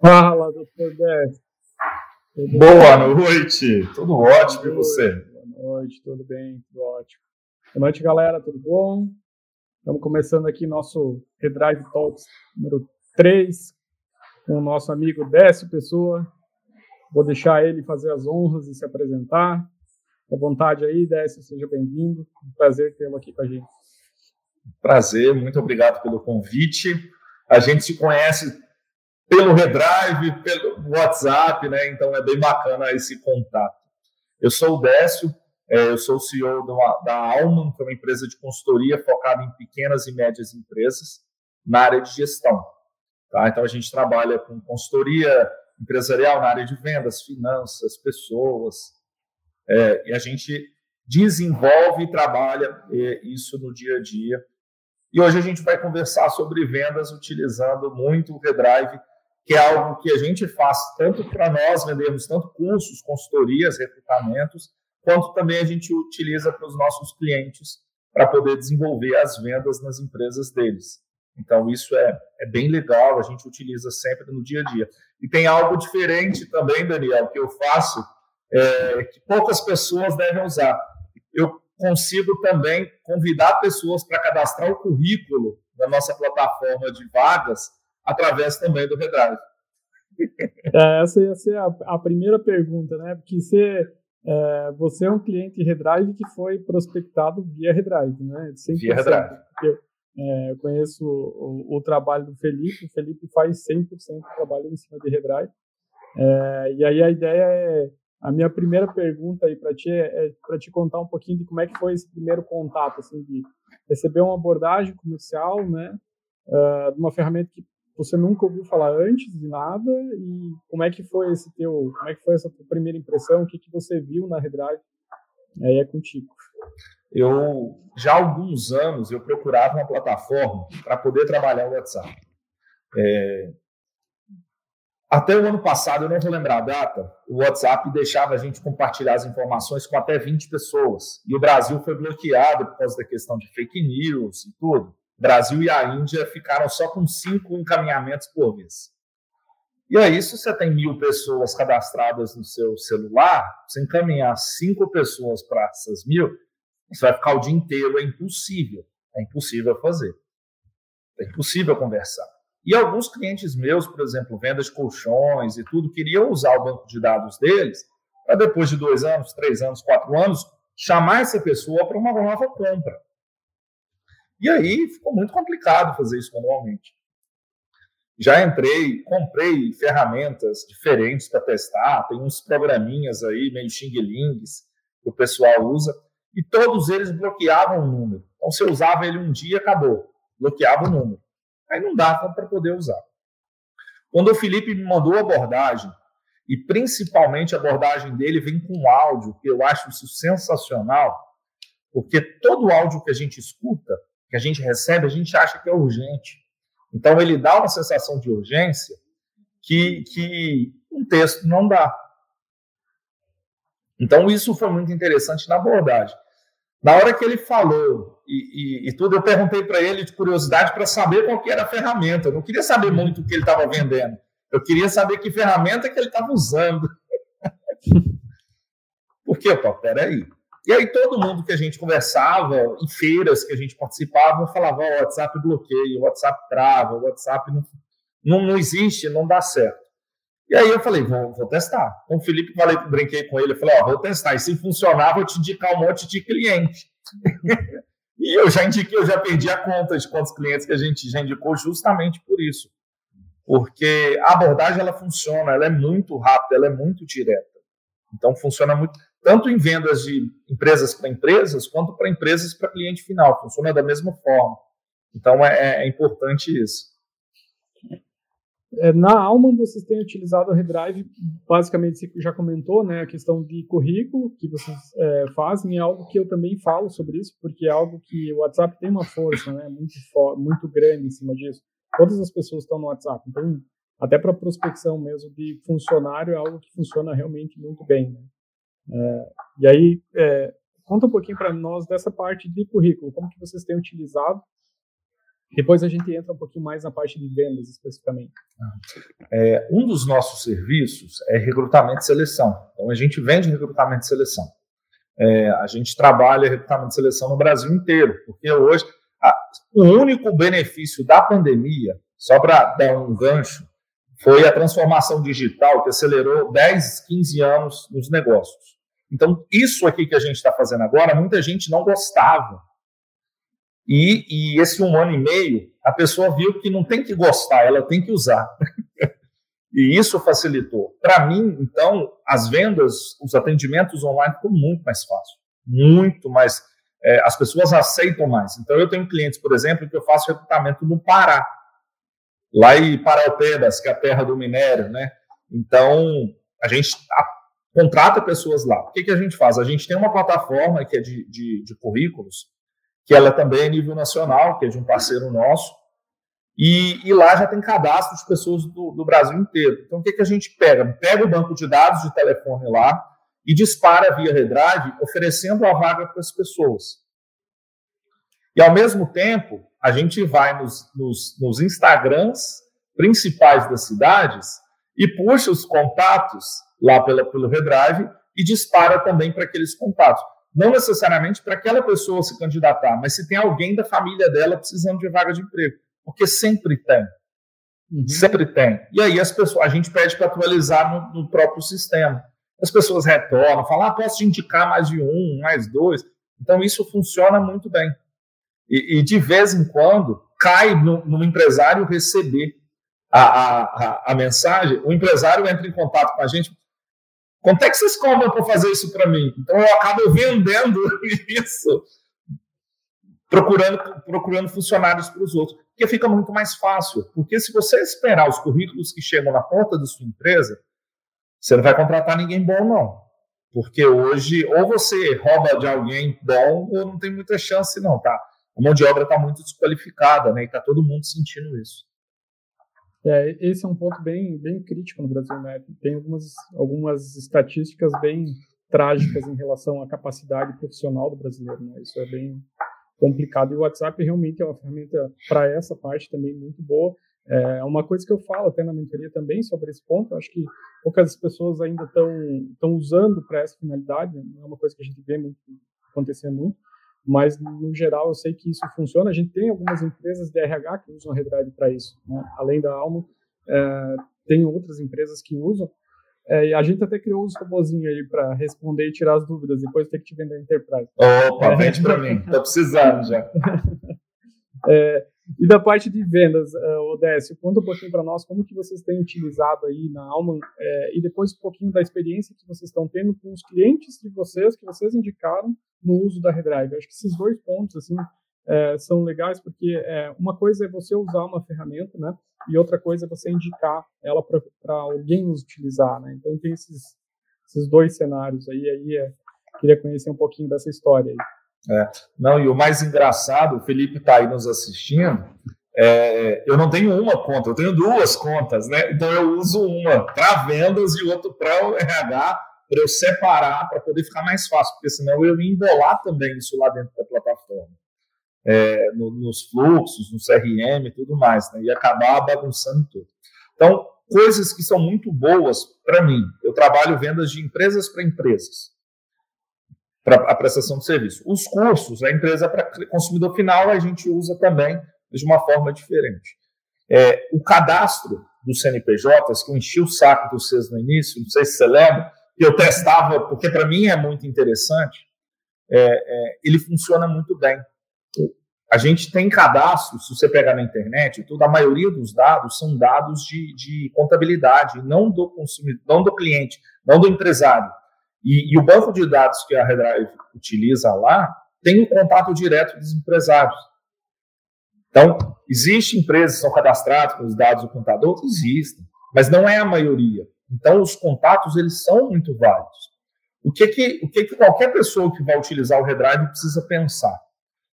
Fala, doutor Décio. Boa noite, tudo ótimo e você? Boa noite, tudo bem, tudo ótimo. Boa noite, galera, tudo bom? Estamos começando aqui nosso Redrive Talks número 3 com o nosso amigo Décio Pessoa. Vou deixar ele fazer as honras e se apresentar. Fique à vontade aí, Décio, seja bem-vindo. Um prazer tê-lo aqui com a gente. Prazer, muito obrigado pelo convite. A gente se conhece pelo Redrive, pelo WhatsApp, né? Então é bem bacana esse contato. Eu sou o Décio, é, eu sou o CEO da Alman, que é uma empresa de consultoria focada em pequenas e médias empresas na área de gestão. Tá? Então a gente trabalha com consultoria empresarial na área de vendas, finanças, pessoas, é, e a gente desenvolve e trabalha é, isso no dia a dia. E hoje a gente vai conversar sobre vendas utilizando muito o Redrive que é algo que a gente faz tanto para nós vendermos tanto cursos, consultorias, recrutamentos, quanto também a gente utiliza para os nossos clientes para poder desenvolver as vendas nas empresas deles. Então, isso é, é bem legal, a gente utiliza sempre no dia a dia. E tem algo diferente também, Daniel, que eu faço, é, que poucas pessoas devem usar. Eu consigo também convidar pessoas para cadastrar o currículo na nossa plataforma de vagas através também do Redrive. É, essa ia ser a, a, primeira pergunta, né? Porque você, é, você é um cliente Redrive que foi prospectado via Redrive, né? 100%. Via Redrive. Eu, é, eu conheço o, o, trabalho do Felipe, o Felipe faz 100% do trabalho em cima de Redrive. É, e aí a ideia é, a minha primeira pergunta aí para ti é, é para te contar um pouquinho de como é que foi esse primeiro contato, assim, de receber uma abordagem comercial, né? Uh, de uma ferramenta que você nunca ouviu falar antes de nada e como é que foi esse teu, como é que foi essa primeira impressão, o que que você viu na Redrive? Aí é contigo. Eu já há alguns anos eu procurava uma plataforma para poder trabalhar o WhatsApp. É, até o ano passado, eu não vou lembrar a data, o WhatsApp deixava a gente compartilhar as informações com até 20 pessoas. E o Brasil foi bloqueado por causa da questão de fake news e tudo. Brasil e a Índia ficaram só com cinco encaminhamentos por vez. E aí, se você tem mil pessoas cadastradas no seu celular, você encaminhar cinco pessoas para essas mil, você vai ficar o dia inteiro, é impossível. É impossível fazer. É impossível conversar. E alguns clientes meus, por exemplo, venda de colchões e tudo, queriam usar o banco de dados deles para depois de dois anos, três anos, quatro anos, chamar essa pessoa para uma nova compra. E aí ficou muito complicado fazer isso manualmente. Já entrei, comprei ferramentas diferentes para testar, tem uns programinhas aí, meio xing-lings, que o pessoal usa, e todos eles bloqueavam o número. Então, eu usava ele um dia, acabou, bloqueava o número. Aí não dava para poder usar. Quando o Felipe me mandou a abordagem, e principalmente a abordagem dele vem com áudio, que eu acho isso sensacional, porque todo áudio que a gente escuta, que a gente recebe, a gente acha que é urgente. Então, ele dá uma sensação de urgência que, que um texto não dá. Então, isso foi muito interessante na abordagem. Na hora que ele falou e, e, e tudo, eu perguntei para ele de curiosidade para saber qual que era a ferramenta. Eu não queria saber muito o que ele estava vendendo. Eu queria saber que ferramenta que ele estava usando. Porque, pô, peraí. E aí todo mundo que a gente conversava, em feiras que a gente participava, falava, o WhatsApp bloqueia, o WhatsApp trava, o WhatsApp não, não, não existe, não dá certo. E aí eu falei, vou, vou testar. Com o Felipe, falei, brinquei com ele, eu falei, ó, vou testar. E se funcionar, vou te indicar um monte de cliente. e eu já indiquei, eu já perdi a conta de quantos clientes que a gente já indicou justamente por isso. Porque a abordagem, ela funciona, ela é muito rápida, ela é muito direta. Então, funciona muito tanto em vendas de empresas para empresas, quanto para empresas para cliente final. Funciona da mesma forma. Então, é, é importante isso. É, na Alman, vocês têm utilizado o Redrive, basicamente, você já comentou, né, a questão de currículo que vocês é, fazem, é algo que eu também falo sobre isso, porque é algo que o WhatsApp tem uma força né, muito, muito grande em cima disso. Todas as pessoas estão no WhatsApp, então, até para prospecção mesmo de funcionário, é algo que funciona realmente muito bem. Né? É, e aí, é, conta um pouquinho para nós dessa parte de currículo, como que vocês têm utilizado Depois a gente entra um pouquinho mais na parte de vendas especificamente. É, um dos nossos serviços é recrutamento e seleção. Então a gente vende recrutamento e seleção. É, a gente trabalha recrutamento e seleção no Brasil inteiro, porque hoje a, o único benefício da pandemia, só para dar um gancho, foi a transformação digital que acelerou 10, 15 anos nos negócios. Então, isso aqui que a gente está fazendo agora, muita gente não gostava. E, e, esse um ano e meio, a pessoa viu que não tem que gostar, ela tem que usar. e isso facilitou. Para mim, então, as vendas, os atendimentos online ficam muito mais fácil. Muito mais. É, as pessoas aceitam mais. Então, eu tenho clientes, por exemplo, que eu faço recrutamento no Pará, lá em Paraupebas, que é a terra do minério, né? Então, a gente contrata pessoas lá. O que, que a gente faz? A gente tem uma plataforma que é de, de, de currículos, que ela também é nível nacional, que é de um parceiro nosso, e, e lá já tem cadastro de pessoas do, do, Brasil inteiro. Então, o que, que a gente pega? Pega o banco de dados de telefone lá e dispara via Redrive, oferecendo a vaga para as pessoas. E, ao mesmo tempo, a gente vai nos, nos, nos Instagrams principais das cidades e puxa os contatos lá pela, pelo Redrive e dispara também para aqueles contatos. Não necessariamente para aquela pessoa se candidatar, mas se tem alguém da família dela precisando de vaga de emprego. Porque sempre tem. Uhum. Sempre tem. E aí as pessoas, a gente pede para atualizar no, no, próprio sistema. As pessoas retornam, falam, ah, posso te indicar mais de um, mais dois. Então isso funciona muito bem. E, e de vez em quando cai no, no empresário receber a, a, a, a, mensagem, o empresário entra em contato com a gente, Quanto é que vocês cobram para fazer isso para mim? Então eu acabo vendendo isso, procurando, procurando funcionários para os outros, porque fica muito mais fácil. Porque se você esperar os currículos que chegam na porta da sua empresa, você não vai contratar ninguém bom, não. Porque hoje, ou você rouba de alguém bom, ou não tem muita chance, não, tá? A mão de obra está muito desqualificada, né? E está todo mundo sentindo isso. É, esse é um ponto bem, bem crítico no Brasil, né? Tem algumas, algumas estatísticas bem trágicas em relação à capacidade profissional do brasileiro, né? Isso é bem complicado. E o WhatsApp realmente é uma ferramenta para essa parte também muito boa. É uma coisa que eu falo até na mentoria também sobre esse ponto. Eu acho que poucas pessoas ainda estão usando para essa finalidade. Né? Não é uma coisa que a gente vê muito, acontecer muito mas no geral eu sei que isso funciona. A gente tem algumas empresas de RH que usam Redrive para isso, né? além da Almo, é, tem outras empresas que usam. É, e a gente até criou uns robozinhos aí para responder e tirar as dúvidas, depois tem que te vender a Enterprise. Opa, é, vende para mim, tô precisando já. é, e da parte de vendas, uh, Odécio, conta um pouquinho para nós como que vocês têm utilizado aí na Alman é, e depois um pouquinho da experiência que vocês estão tendo com os clientes de vocês, que vocês indicaram no uso da Redrive. acho que esses dois pontos, assim, é, são legais porque é, uma coisa é você usar uma ferramenta, né? E outra coisa é você indicar ela para alguém utilizar, né? Então tem esses, esses dois cenários aí, aí é, queria conhecer um pouquinho dessa história aí. É, não, e o mais engraçado, o Felipe está aí nos assistindo, é, eu não tenho uma conta, eu tenho duas contas, né? Então eu uso uma para vendas e outra para o RH, para eu separar, para poder ficar mais fácil, porque senão eu ia embolar também isso lá dentro da plataforma. É, no, nos fluxos, no CRM e tudo mais, né? e acabar bagunçando tudo. Então, coisas que são muito boas para mim. Eu trabalho vendas de empresas para empresas para a prestação de serviço. Os cursos, a empresa para consumidor final, a gente usa também de uma forma diferente. É, o cadastro dos CNPJs, que eu enchi o saco de vocês no início, não sei se você lembra, que eu testava, porque para mim é muito interessante, é, é, ele funciona muito bem. A gente tem cadastro, se você pegar na internet, toda a maioria dos dados são dados de, de contabilidade, não do consumidor, não do cliente, não do empresário. E, e, o banco de dados que a Redrive utiliza lá tem o contato direto dos empresários. Então, existem empresas que são cadastradas com os dados do contador? Existem, mas não é a maioria. Então, os contatos, eles são muito válidos. O que que, o que, que qualquer pessoa que vai utilizar o Redrive precisa pensar?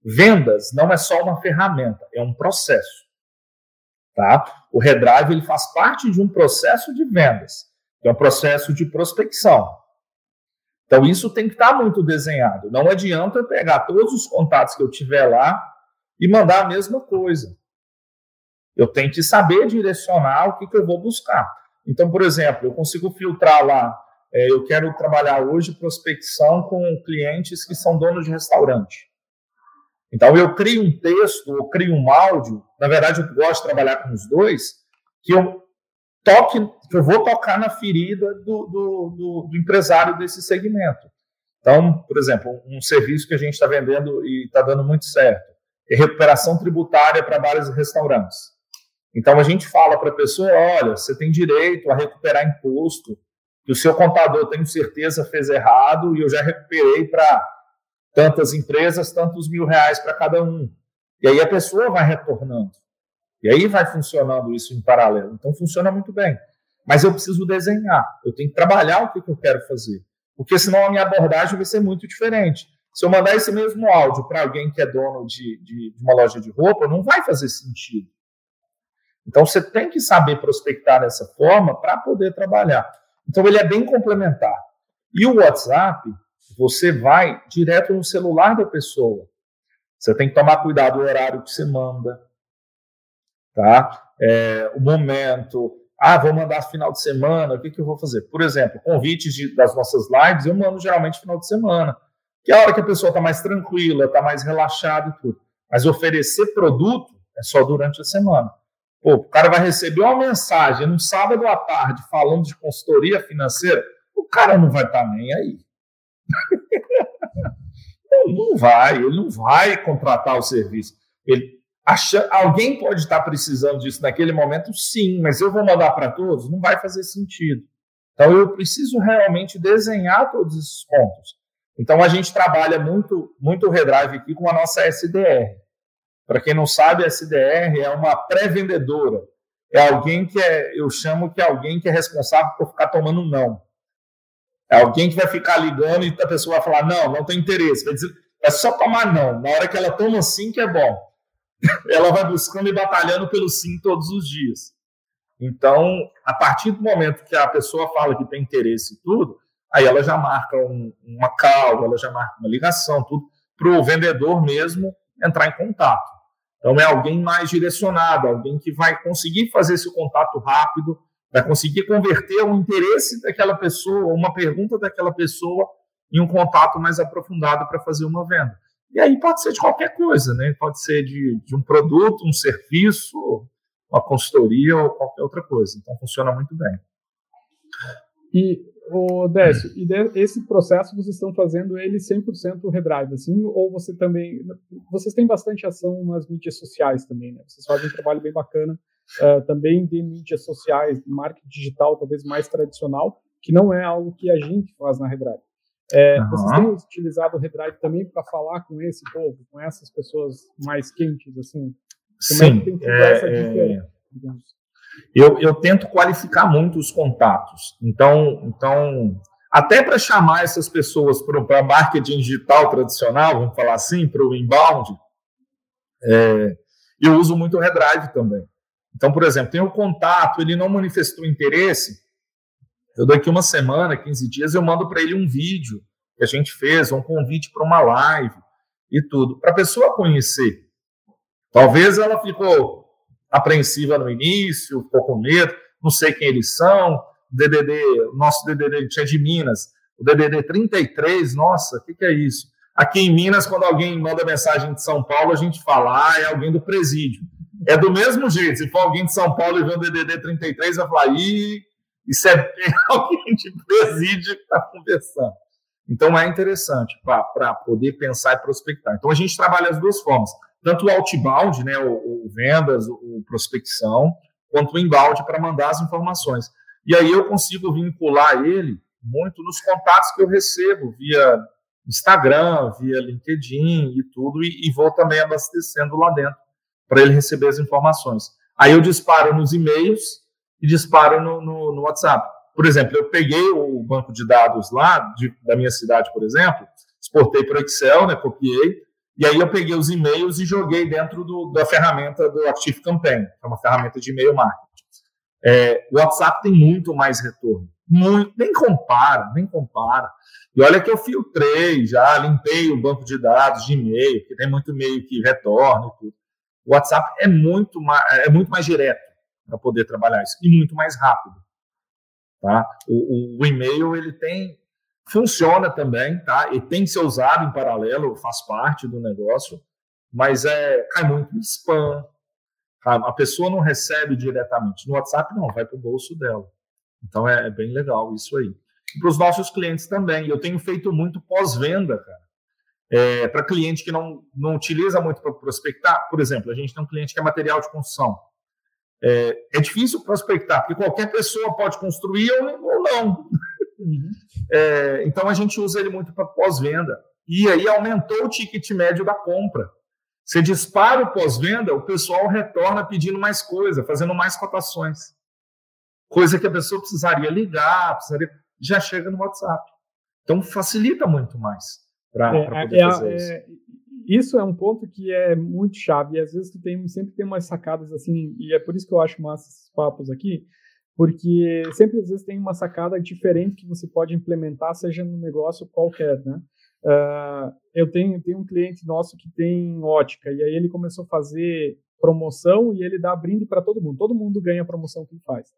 Vendas não é só uma ferramenta, é um processo. Tá? O Redrive ele faz parte de um processo de vendas, que é um processo de prospecção. Então, isso tem que estar muito desenhado. Não adianta eu pegar todos os contatos que eu tiver lá e mandar a mesma coisa. Eu tenho que saber direcionar o que, que eu vou buscar. Então, por exemplo, eu consigo filtrar lá. É, eu quero trabalhar hoje prospecção com clientes que são donos de restaurante. Então, eu crio um texto, eu crio um áudio. Na verdade, eu gosto de trabalhar com os dois, que eu toque, que eu vou tocar na ferida do, do, do, do empresário desse segmento. Então, por exemplo, um serviço que a gente está vendendo e está dando muito certo é recuperação tributária para bares e restaurantes. Então, a gente fala para a pessoa: olha, você tem direito a recuperar imposto, que o seu contador, tenho certeza, fez errado e eu já recuperei para tantas empresas, tantos mil reais para cada um. E aí a pessoa vai retornando. E aí vai funcionando isso em paralelo. Então, funciona muito bem. Mas eu preciso desenhar, eu tenho que trabalhar o que, que eu quero fazer. Porque senão a minha abordagem vai ser muito diferente. Se eu mandar esse mesmo áudio para alguém que é dono de, de, de, uma loja de roupa, não vai fazer sentido. Então você tem que saber prospectar dessa forma para poder trabalhar. Então ele é bem complementar. E o WhatsApp, você vai direto no celular da pessoa. Você tem que tomar cuidado do horário que você manda, tá? É, o momento. Ah, vou mandar final de semana, o que, que eu vou fazer? Por exemplo, convites de, das nossas lives eu mando geralmente final de semana, que é a hora que a pessoa está mais tranquila, está mais relaxada e tudo. Mas oferecer produto é só durante a semana. Pô, o cara vai receber uma mensagem no sábado à tarde falando de consultoria financeira, o cara não vai estar tá nem aí. não vai, ele não vai contratar o serviço. Ele acha, alguém pode estar precisando disso naquele momento, sim, mas eu vou mandar para todos, não vai fazer sentido. Então eu preciso realmente desenhar todos esses pontos. Então a gente trabalha muito, muito Redrive aqui com a nossa SDR. Para quem não sabe, a SDR é uma pré-vendedora. É alguém que é, eu chamo que é alguém que é responsável por ficar tomando não. É alguém que vai ficar ligando e a pessoa vai falar, não, não tem interesse. Vai dizer, é só tomar não. Na hora que ela toma sim, que é bom. Ela vai buscando e batalhando pelo sim todos os dias. Então, a partir do momento que a pessoa fala que tem interesse e tudo, aí ela já marca um, uma call, ela já marca uma ligação, tudo, para o vendedor mesmo entrar em contato. Então, é alguém mais direcionado, alguém que vai conseguir fazer esse contato rápido, vai conseguir converter o interesse daquela pessoa, uma pergunta daquela pessoa, em um contato mais aprofundado para fazer uma venda. E aí pode ser de qualquer coisa, né? Pode ser de, de um produto, um serviço, uma consultoria ou qualquer outra coisa. Então funciona muito bem. E, o Décio, e esse processo vocês estão fazendo ele 100% redrive, assim, ou você também, vocês têm bastante ação nas mídias sociais também, né? Vocês fazem um trabalho bem bacana uh, também de mídias sociais, de marketing digital, talvez mais tradicional, que não é algo que a gente faz na redrive. É, uhum. Vocês têm utilizado o Redrive também para falar com esse povo, com essas pessoas mais quentes, assim? Como Sim, é que tem sido é, essa é... Eu, eu tento qualificar muito os contatos. Então, então até para chamar essas pessoas para marketing digital tradicional, vamos falar assim, para o inbound, é, eu uso muito o Redrive também. Então, por exemplo, tem o contato, ele não manifestou interesse, eu daqui uma semana, 15 dias, eu mando para ele um vídeo que a gente fez, um convite para uma live e tudo, para a pessoa conhecer. Talvez ela ficou apreensiva no início, ficou com medo, não sei quem eles são, DDD, nosso DDD tinha de Minas, o DDD 33, nossa, o que, que é isso? Aqui em Minas, quando alguém manda mensagem de São Paulo, a gente fala, ah, é alguém do presídio. É do mesmo jeito, se for alguém de São Paulo e ver o DDD 33, vai falar, ih, isso é alguém de presídio que está conversando. Então é interessante para poder pensar e prospectar. Então a gente trabalha as duas formas, tanto o outbound, né, o, o vendas, o, o prospecção, quanto o inbound para mandar as informações. E aí eu consigo vincular ele muito nos contatos que eu recebo via Instagram, via LinkedIn e tudo, e, e vou também abastecendo lá dentro para ele receber as informações. Aí eu disparo nos e-mails e disparo no, no, no WhatsApp. Por exemplo, eu peguei o banco de dados lá, de, da minha cidade, por exemplo, exportei para o Excel, né, copiei, e aí eu peguei os e-mails e joguei dentro do, da ferramenta do Active Campaign, que é uma ferramenta de e-mail marketing. É, o WhatsApp tem muito mais retorno. Muito, nem compara, nem compara. E olha que eu filtrei, já limpei o banco de dados de e-mail, porque tem muito e-mail que retorna e tudo. O WhatsApp é muito mais, é muito mais direto para poder trabalhar isso e muito mais rápido. Tá? O, o, o, e-mail ele tem funciona também, tá? E tem que ser usado em paralelo, faz parte do negócio, mas é cai muito em spam. Tá? A pessoa não recebe diretamente no WhatsApp, não, vai para o bolso dela. Então é, é bem legal isso aí. Para os nossos clientes também. Eu tenho feito muito pós-venda, cara. É, para cliente que não, não utiliza muito para prospectar, por exemplo, a gente tem um cliente que é material de construção. É, é difícil prospectar, porque qualquer pessoa pode construir ou, não. Uhum. É, então a gente usa ele muito para pós-venda. E aí aumentou o ticket médio da compra. Você dispara o pós-venda, o pessoal retorna pedindo mais coisa, fazendo mais cotações. Coisa que a pessoa precisaria ligar, precisaria, já chega no WhatsApp. Então facilita muito mais para é, poder é, fazer isso. Isso é um ponto que é muito chave. E às vezes tu tem, sempre tem umas sacadas assim, e é por isso que eu acho massa esses papos aqui, porque sempre às vezes tem uma sacada diferente que você pode implementar, seja no negócio qualquer, né? Uh, eu tenho, tenho um cliente nosso que tem ótica, e aí ele começou a fazer promoção e ele dá brinde para todo mundo. Todo mundo ganha a promoção que ele faz.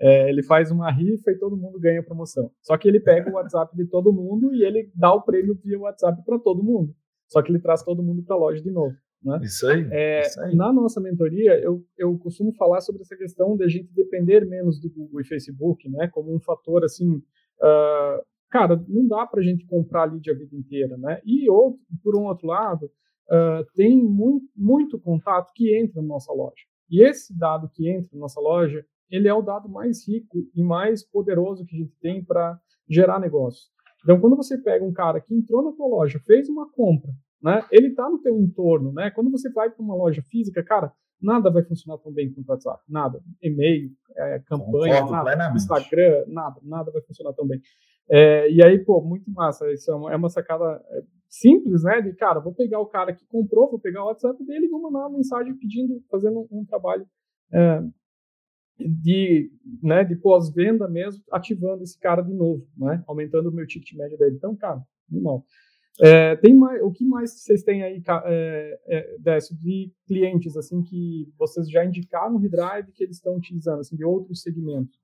É, ele faz uma rifa e todo mundo ganha a promoção. Só que ele pega o WhatsApp de todo mundo e ele dá o prêmio via WhatsApp para todo mundo. Só que ele traz todo mundo para a loja de novo. Né? Isso, aí, é, isso aí. Na nossa mentoria, eu, eu costumo falar sobre essa questão de a gente depender menos do Google e Facebook, né? Como um fator assim. Uh, cara, não dá para a gente comprar lead a vida inteira, né? E outro, por um outro lado, uh, tem muito, muito contato que entra na nossa loja. E esse dado que entra na nossa loja, ele é o dado mais rico e mais poderoso que a gente tem para gerar negócio. Então, quando você pega um cara que entrou na tua loja, fez uma compra, né? Ele está no teu entorno, né? Quando você vai para uma loja física, cara, nada vai funcionar tão bem quanto o WhatsApp, nada. E-mail, é, campanha, nada. Instagram, nada, nada vai funcionar tão bem. É, e aí, pô, muito massa. Isso é uma, é uma sacada é, simples, né? De cara, vou pegar o cara que comprou, vou pegar o WhatsApp dele e vou mandar uma mensagem pedindo, fazendo um, um trabalho é, de, né, de pós-venda mesmo, ativando esse cara de novo, né? Aumentando o meu ticket médio dele. Então, cara, animal. É, tem mais, o que mais vocês têm aí, é, é, Décio, de clientes assim que vocês já indicaram no Redrive que eles estão utilizando, assim, de outros segmentos?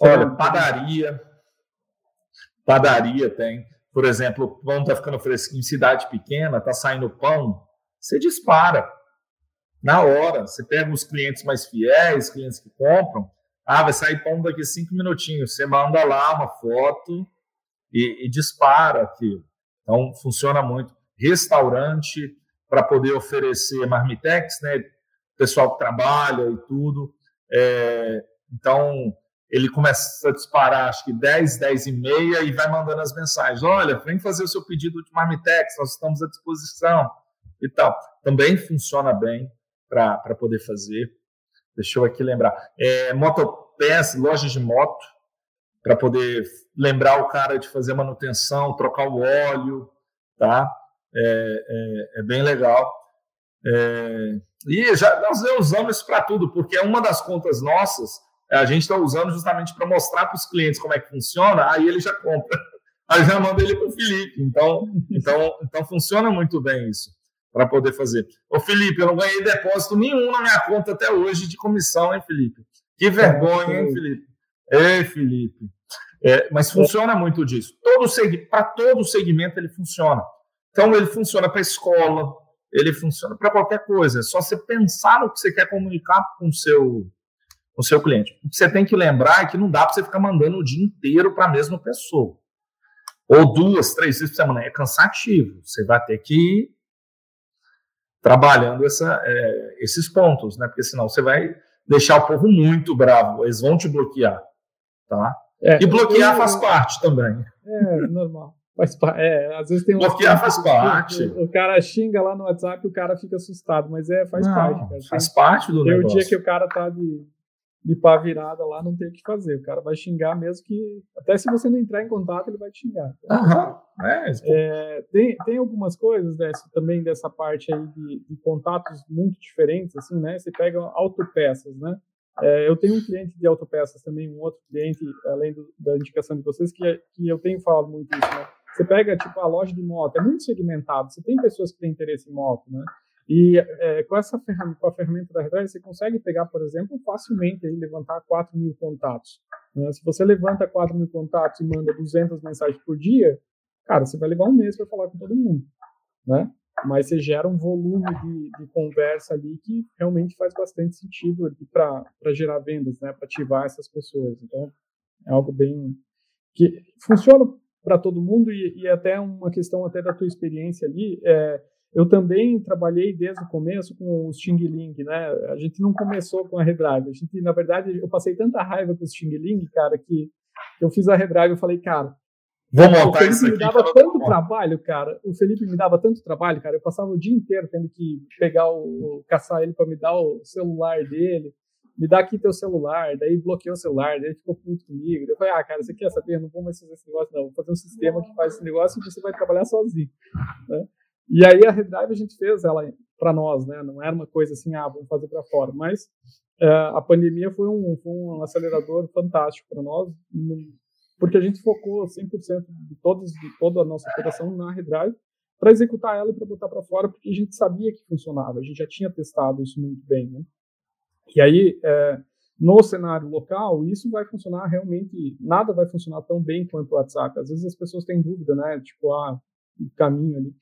Olha, padaria, padaria tem. Por exemplo, o pão está ficando fresquinho em cidade pequena, está saindo pão, você dispara na hora. Você pega os clientes mais fiéis, clientes que compram, ah, vai sair pão daqui cinco minutinhos. Você manda lá uma foto, e, e dispara aquilo. Então, funciona muito. Restaurante, para poder oferecer marmitex, né? Pessoal que trabalha e tudo. É, então, ele começa a disparar, acho que 10, 10 e meia, e vai mandando as mensagens. Olha, vem fazer o seu pedido de marmitex, nós estamos à disposição e tal. Também funciona bem para poder fazer. Deixa eu aqui lembrar. É, motopés, lojas de moto, para poder lembrar o cara de fazer manutenção, trocar o óleo, tá? É, é, é bem legal. É, e já nós usamos isso para tudo, porque é uma das contas nossas, a gente está usando justamente para mostrar para os clientes como é que funciona, aí ele já compra. Aí já manda ele para o Felipe. Então, então, então funciona muito bem isso para poder fazer. Ô Felipe, eu não ganhei depósito nenhum na minha conta até hoje de comissão, hein, Felipe? Que vergonha, hein, Felipe? Ei, Felipe. É, mas funciona muito disso. Todo para todo segmento ele funciona. Então ele funciona para escola, ele funciona para qualquer coisa. É só você pensar no que você quer comunicar com o seu com o seu cliente. O que você tem que lembrar é que não dá para você ficar mandando o dia inteiro para a mesma pessoa. Ou duas, três vezes por semana. É cansativo. Você vai ter que trabalhando essa, é, esses pontos, né? Porque senão você vai deixar o povo muito bravo. Eles vão te bloquear. Tá? É, e bloquear eu, faz parte também. É, normal. Faz é, às vezes tem um. Bloquear faz parte. O, o, cara xinga lá no WhatsApp e o cara fica assustado, mas é, faz não, parte. Cara. Faz tem, parte do tem negócio. Tem o dia que o cara tá de, de pá virada lá, não tem o que fazer. O cara vai xingar mesmo que. Até se você não entrar em contato, ele vai te xingar. Aham. É, é, tem, tem algumas coisas dessa, também dessa parte aí de, de contatos muito diferentes, assim, né? Você pega autopeças, né? É, eu tenho um cliente de autopeças também, um outro cliente, além do, da indicação de vocês, que, é, que eu tenho falado muito isso, né? Você pega, tipo, a loja de moto, é muito segmentado. Você tem pessoas que têm interesse em moto, né? E é, com essa ferramenta, com a ferramenta da Redrive, você consegue pegar, por exemplo, facilmente aí, levantar 4 mil contatos. Né? Se você levanta 4 mil contatos e manda 200 mensagens por dia, cara, você vai levar um mês para falar com todo mundo, né? Mas você gera um volume de, de conversa ali que realmente faz bastante sentido para gerar vendas, né? Para ativar essas pessoas. Então, é algo bem que funciona para todo mundo e, e até uma questão até da tua experiência ali. É, eu também trabalhei desde o começo com os Xing Ling, né? A gente não começou com a Redrive. A gente, na verdade, eu passei tanta raiva com os Xing Ling, cara, que eu fiz a Redrive e falei, cara, Vou montar isso aqui. me dava tanto trabalho, cara. O Felipe me dava tanto trabalho, cara. Eu passava o dia inteiro tendo que pegar o, caçar ele para me dar o celular dele. Me dá aqui teu celular, daí bloqueou o celular, daí ficou puto comigo. Eu falei, ah, cara, você quer saber? Eu não vou mais fazer esse negócio, não. Vou fazer um sistema que faz esse negócio e você vai trabalhar sozinho. Né? E aí a Redrive a gente fez ela para nós, né? Não era uma coisa assim, ah, vamos fazer para fora. Mas é, a pandemia foi um, foi um acelerador fantástico para nós, porque a gente focou 100% de, todos, de toda a nossa operação na Redrive para executar ela e para botar para fora, porque a gente sabia que funcionava, a gente já tinha testado isso muito bem, né? E aí, é, no cenário local, isso vai funcionar realmente, nada vai funcionar tão bem quanto o WhatsApp. Às vezes as pessoas têm dúvida, né? Tipo, ah, o caminho ali.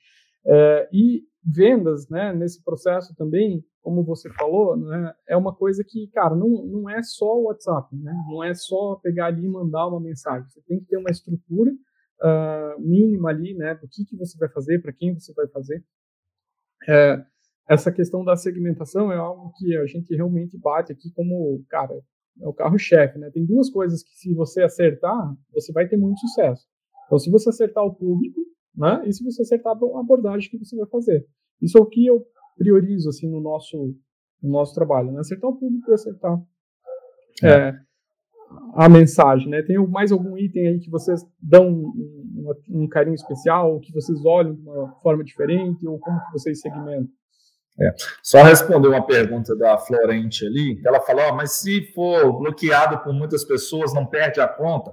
É, e vendas, né, nesse processo também, como você falou, né, é uma coisa que, cara, não, não é só o WhatsApp, né, não é só pegar ali e mandar uma mensagem. Você tem que ter uma estrutura uh, mínima ali, né, do que, que você vai fazer, para quem você vai fazer. É, essa questão da segmentação é algo que a gente realmente bate aqui como, cara, é o carro-chefe, né? Tem duas coisas que se você acertar, você vai ter muito sucesso. Então, se você acertar o público, né? E se você acertar a abordagem que você vai fazer. Isso é o que eu priorizo assim no nosso no nosso trabalho, né? Acertar o público e acertar é. É, a mensagem, né? Tem mais algum item aí que vocês dão um, um, um, carinho especial, ou que vocês olham de uma forma diferente, ou como que vocês segmentam? É. Só responder uma pergunta da Florente ali, ela falou, oh, mas se for bloqueado por muitas pessoas, não perde a conta?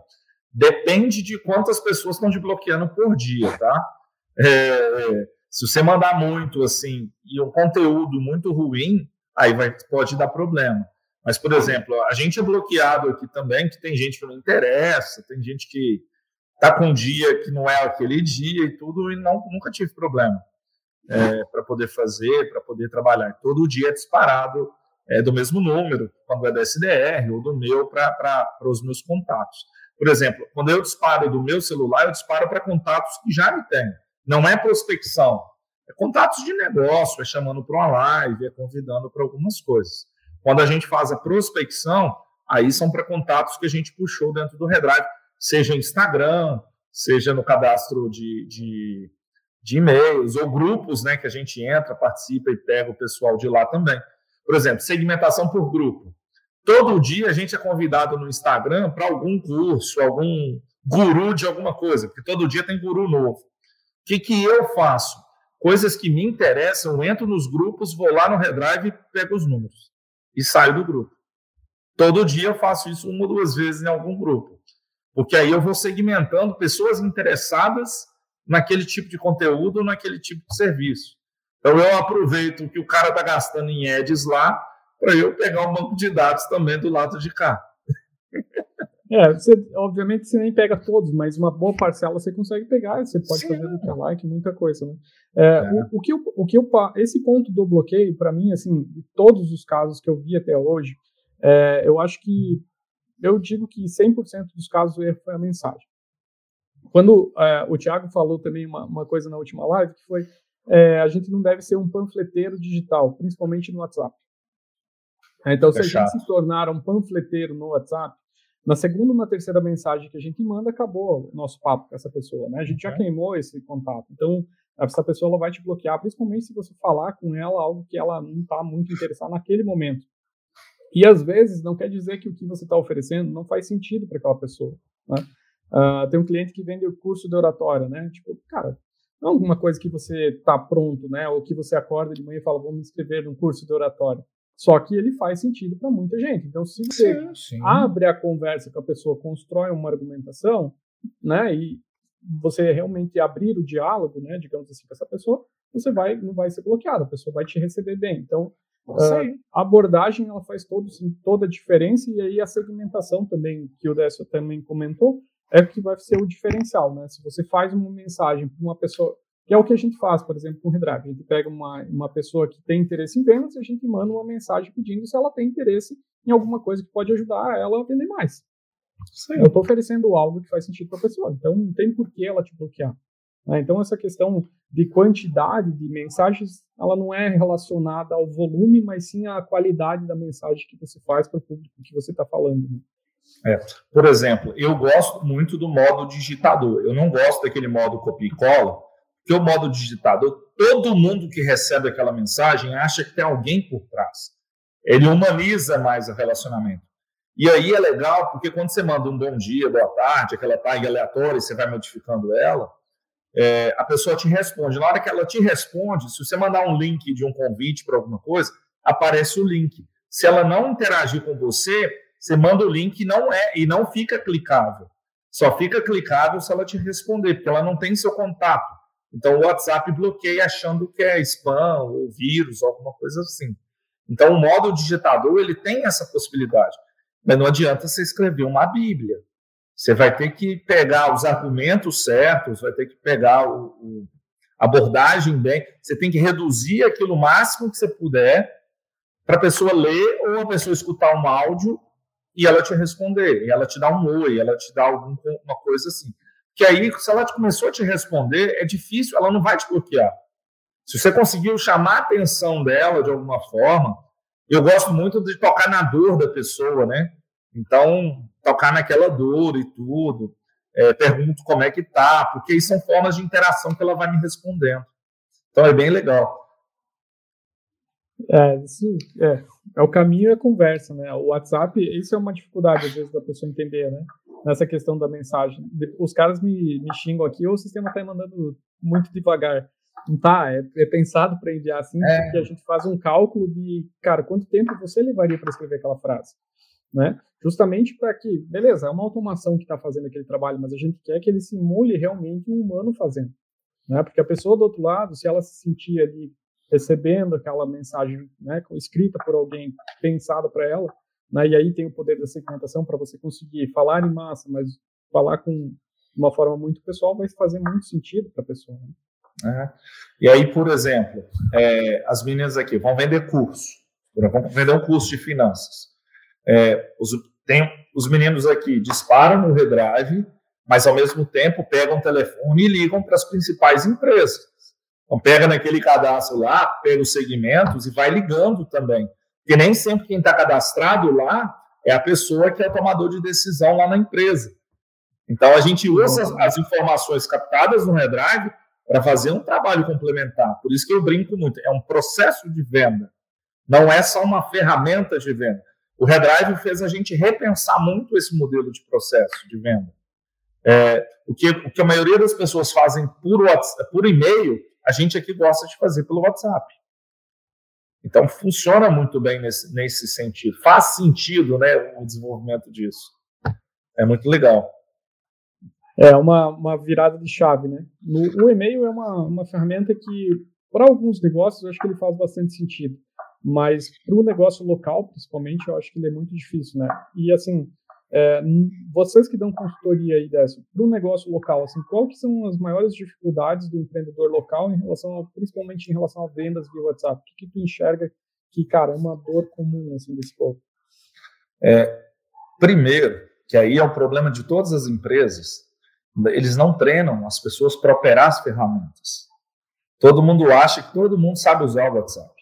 Depende de quantas pessoas estão te bloqueando por dia, tá? É, se você mandar muito, assim, e um conteúdo muito ruim, aí vai, pode dar problema. Mas, por exemplo, a gente é bloqueado aqui também, que tem gente que não interessa, tem gente que tá com um dia que não é aquele dia e tudo, e não, nunca tive problema é, para poder fazer, para poder trabalhar. Todo dia é disparado é, do mesmo número, quando é da SDR ou do meu, para os meus contatos. Por exemplo, quando eu disparo do meu celular, eu disparo para contatos que já me têm. Não é prospecção, é contatos de negócio, é chamando para uma live, é convidando para algumas coisas. Quando a gente faz a prospecção, aí são para contatos que a gente puxou dentro do Redrive, seja Instagram, seja no cadastro de, de, de e-mails ou grupos né, que a gente entra, participa e pega o pessoal de lá também. Por exemplo, segmentação por grupo. Todo dia a gente é convidado no Instagram para algum curso, algum guru de alguma coisa, porque todo dia tem guru novo. O que, que eu faço? Coisas que me interessam, entro nos grupos, vou lá no Redrive, pego os números e saio do grupo. Todo dia eu faço isso uma ou duas vezes em algum grupo, porque aí eu vou segmentando pessoas interessadas naquele tipo de conteúdo, naquele tipo de serviço. Então eu aproveito que o cara está gastando em ads lá para eu pegar um banco de dados também do lado de cá. É, você, obviamente você nem pega todos, mas uma boa parcela você consegue pegar, você pode Sim. fazer do que é like, muita coisa, né? É, é. O, o, que eu, o que eu, esse ponto do bloqueio, para mim, assim, de todos os casos que eu vi até hoje, é, eu acho que, eu digo que 100% dos casos o erro foi a mensagem. Quando é, o Thiago falou também uma, uma, coisa na última live, que foi, é, a gente não deve ser um panfleteiro digital, principalmente no WhatsApp. Então, se a gente se tornar um panfleteiro no WhatsApp, na segunda ou na terceira mensagem que a gente manda, acabou o nosso papo com essa pessoa, né? A gente já queimou esse contato. Então, essa pessoa ela vai te bloquear, principalmente se você falar com ela algo que ela não está muito interessada naquele momento. E às vezes não quer dizer que o que você está oferecendo não faz sentido para aquela pessoa. Né? Uh, tem um cliente que vende o curso de oratória, né? Tipo, cara, não é alguma coisa que você está pronto, né? Ou que você acorda de manhã e fala, vou me inscrever num curso de oratória. Só que ele faz sentido para muita gente. Então, se você sim, sim. abre a conversa com a pessoa, constrói uma argumentação, né, e você realmente abrir o diálogo, né, digamos assim, com essa pessoa, você vai não vai ser bloqueado, a pessoa vai te receber bem. Então, uh, a abordagem ela faz todo, sim, toda a diferença e aí a segmentação também que o Décio também comentou é o que vai ser o diferencial, né? Se você faz uma mensagem para uma pessoa que é o que a gente faz, por exemplo, com o Redrive. A gente pega uma, uma pessoa que tem interesse em vendas e a gente manda uma mensagem pedindo se ela tem interesse em alguma coisa que pode ajudar ela a vender mais. Sim. Eu estou oferecendo algo que faz sentido para a pessoa, então não tem por que ela te bloquear. Né? Então, essa questão de quantidade de mensagens, ela não é relacionada ao volume, mas sim à qualidade da mensagem que você faz para o público que você está falando. Né? É. Por exemplo, eu gosto muito do modo digitador. Eu não gosto daquele modo copia e cola, porque o modo digitador, todo mundo que recebe aquela mensagem acha que tem alguém por trás. Ele humaniza mais o relacionamento. E aí é legal, porque quando você manda um bom dia, boa tarde, aquela tag aleatória e você vai modificando ela, é, a pessoa te responde. Na hora que ela te responde, se você mandar um link de um convite para alguma coisa, aparece o link. Se ela não interagir com você, você manda o link e não é e não fica clicável. Só fica clicável se ela te responder, porque ela não tem seu contato. Então o WhatsApp bloqueia achando que é spam ou vírus, alguma coisa assim. Então o modo digitador ele tem essa possibilidade. Mas não adianta você escrever uma Bíblia. Você vai ter que pegar os argumentos certos, vai ter que pegar o, o abordagem bem, você tem que reduzir aquilo o máximo que você puder para a pessoa ler ou a pessoa escutar um áudio e ela te responder, e ela te dá um oi, ela te dá alguma coisa assim. Que aí, se ela começou a te responder, é difícil, ela não vai te bloquear. Se você conseguiu chamar a atenção dela de alguma forma, eu gosto muito de tocar na dor da pessoa, né? Então, tocar naquela dor e tudo. É, pergunto como é que tá, porque isso são formas de interação que ela vai me respondendo. Então, é bem legal. É, isso é, é o caminho a conversa, né? O WhatsApp, isso é uma dificuldade, às vezes, da pessoa entender, né? Nessa questão da mensagem. Os caras me, me xingam aqui, ou o sistema está mandando muito devagar. Não tá, é, é pensado para enviar assim, é. porque a gente faz um cálculo de, cara, quanto tempo você levaria para escrever aquela frase, né? Justamente para que, beleza, é uma automação que está fazendo aquele trabalho, mas a gente quer que ele simule realmente um humano fazendo, né? Porque a pessoa do outro lado, se ela se sentir ali recebendo aquela mensagem, né, escrita por alguém, pensada para ela, né? E aí tem o poder da segmentação para você conseguir falar em massa, mas falar com uma forma muito pessoal vai fazer muito sentido para a pessoa. Né? É. E aí, por exemplo, é, as meninas aqui vão vender curso, vão vender um curso de finanças. É, os, tem, os meninos aqui disparam no redrive, mas ao mesmo tempo pegam o telefone e ligam para as principais empresas. Então, pega naquele cadastro lá, pega os segmentos e vai ligando também. Porque nem sempre quem está cadastrado lá é a pessoa que é tomador de decisão lá na empresa. Então, a gente usa as, as informações captadas no redrive para fazer um trabalho complementar. Por isso que eu brinco muito, é um processo de venda, não é só uma ferramenta de venda. O Redrive fez a gente repensar muito esse modelo de processo de venda. É, o, que, o que a maioria das pessoas fazem por, WhatsApp, por e-mail, a gente aqui gosta de fazer pelo WhatsApp. Então, funciona muito bem nesse, nesse sentido. Faz sentido né, o desenvolvimento disso. É muito legal. É uma, uma virada de chave, né? No, o e-mail é uma, uma ferramenta que, para alguns negócios, eu acho que ele faz bastante sentido. Mas para o negócio local, principalmente, eu acho que ele é muito difícil, né? E, assim, é, vocês que dão consultoria aí dessa, para o negócio local, assim, qual que são as maiores dificuldades do empreendedor local em relação, a, principalmente em relação a vendas via WhatsApp? O que, que tu enxerga que, cara, é uma dor comum, assim, desse povo? É, primeiro, que aí é um problema de todas as empresas, eles não treinam as pessoas para operar as ferramentas. Todo mundo acha que todo mundo sabe usar o WhatsApp,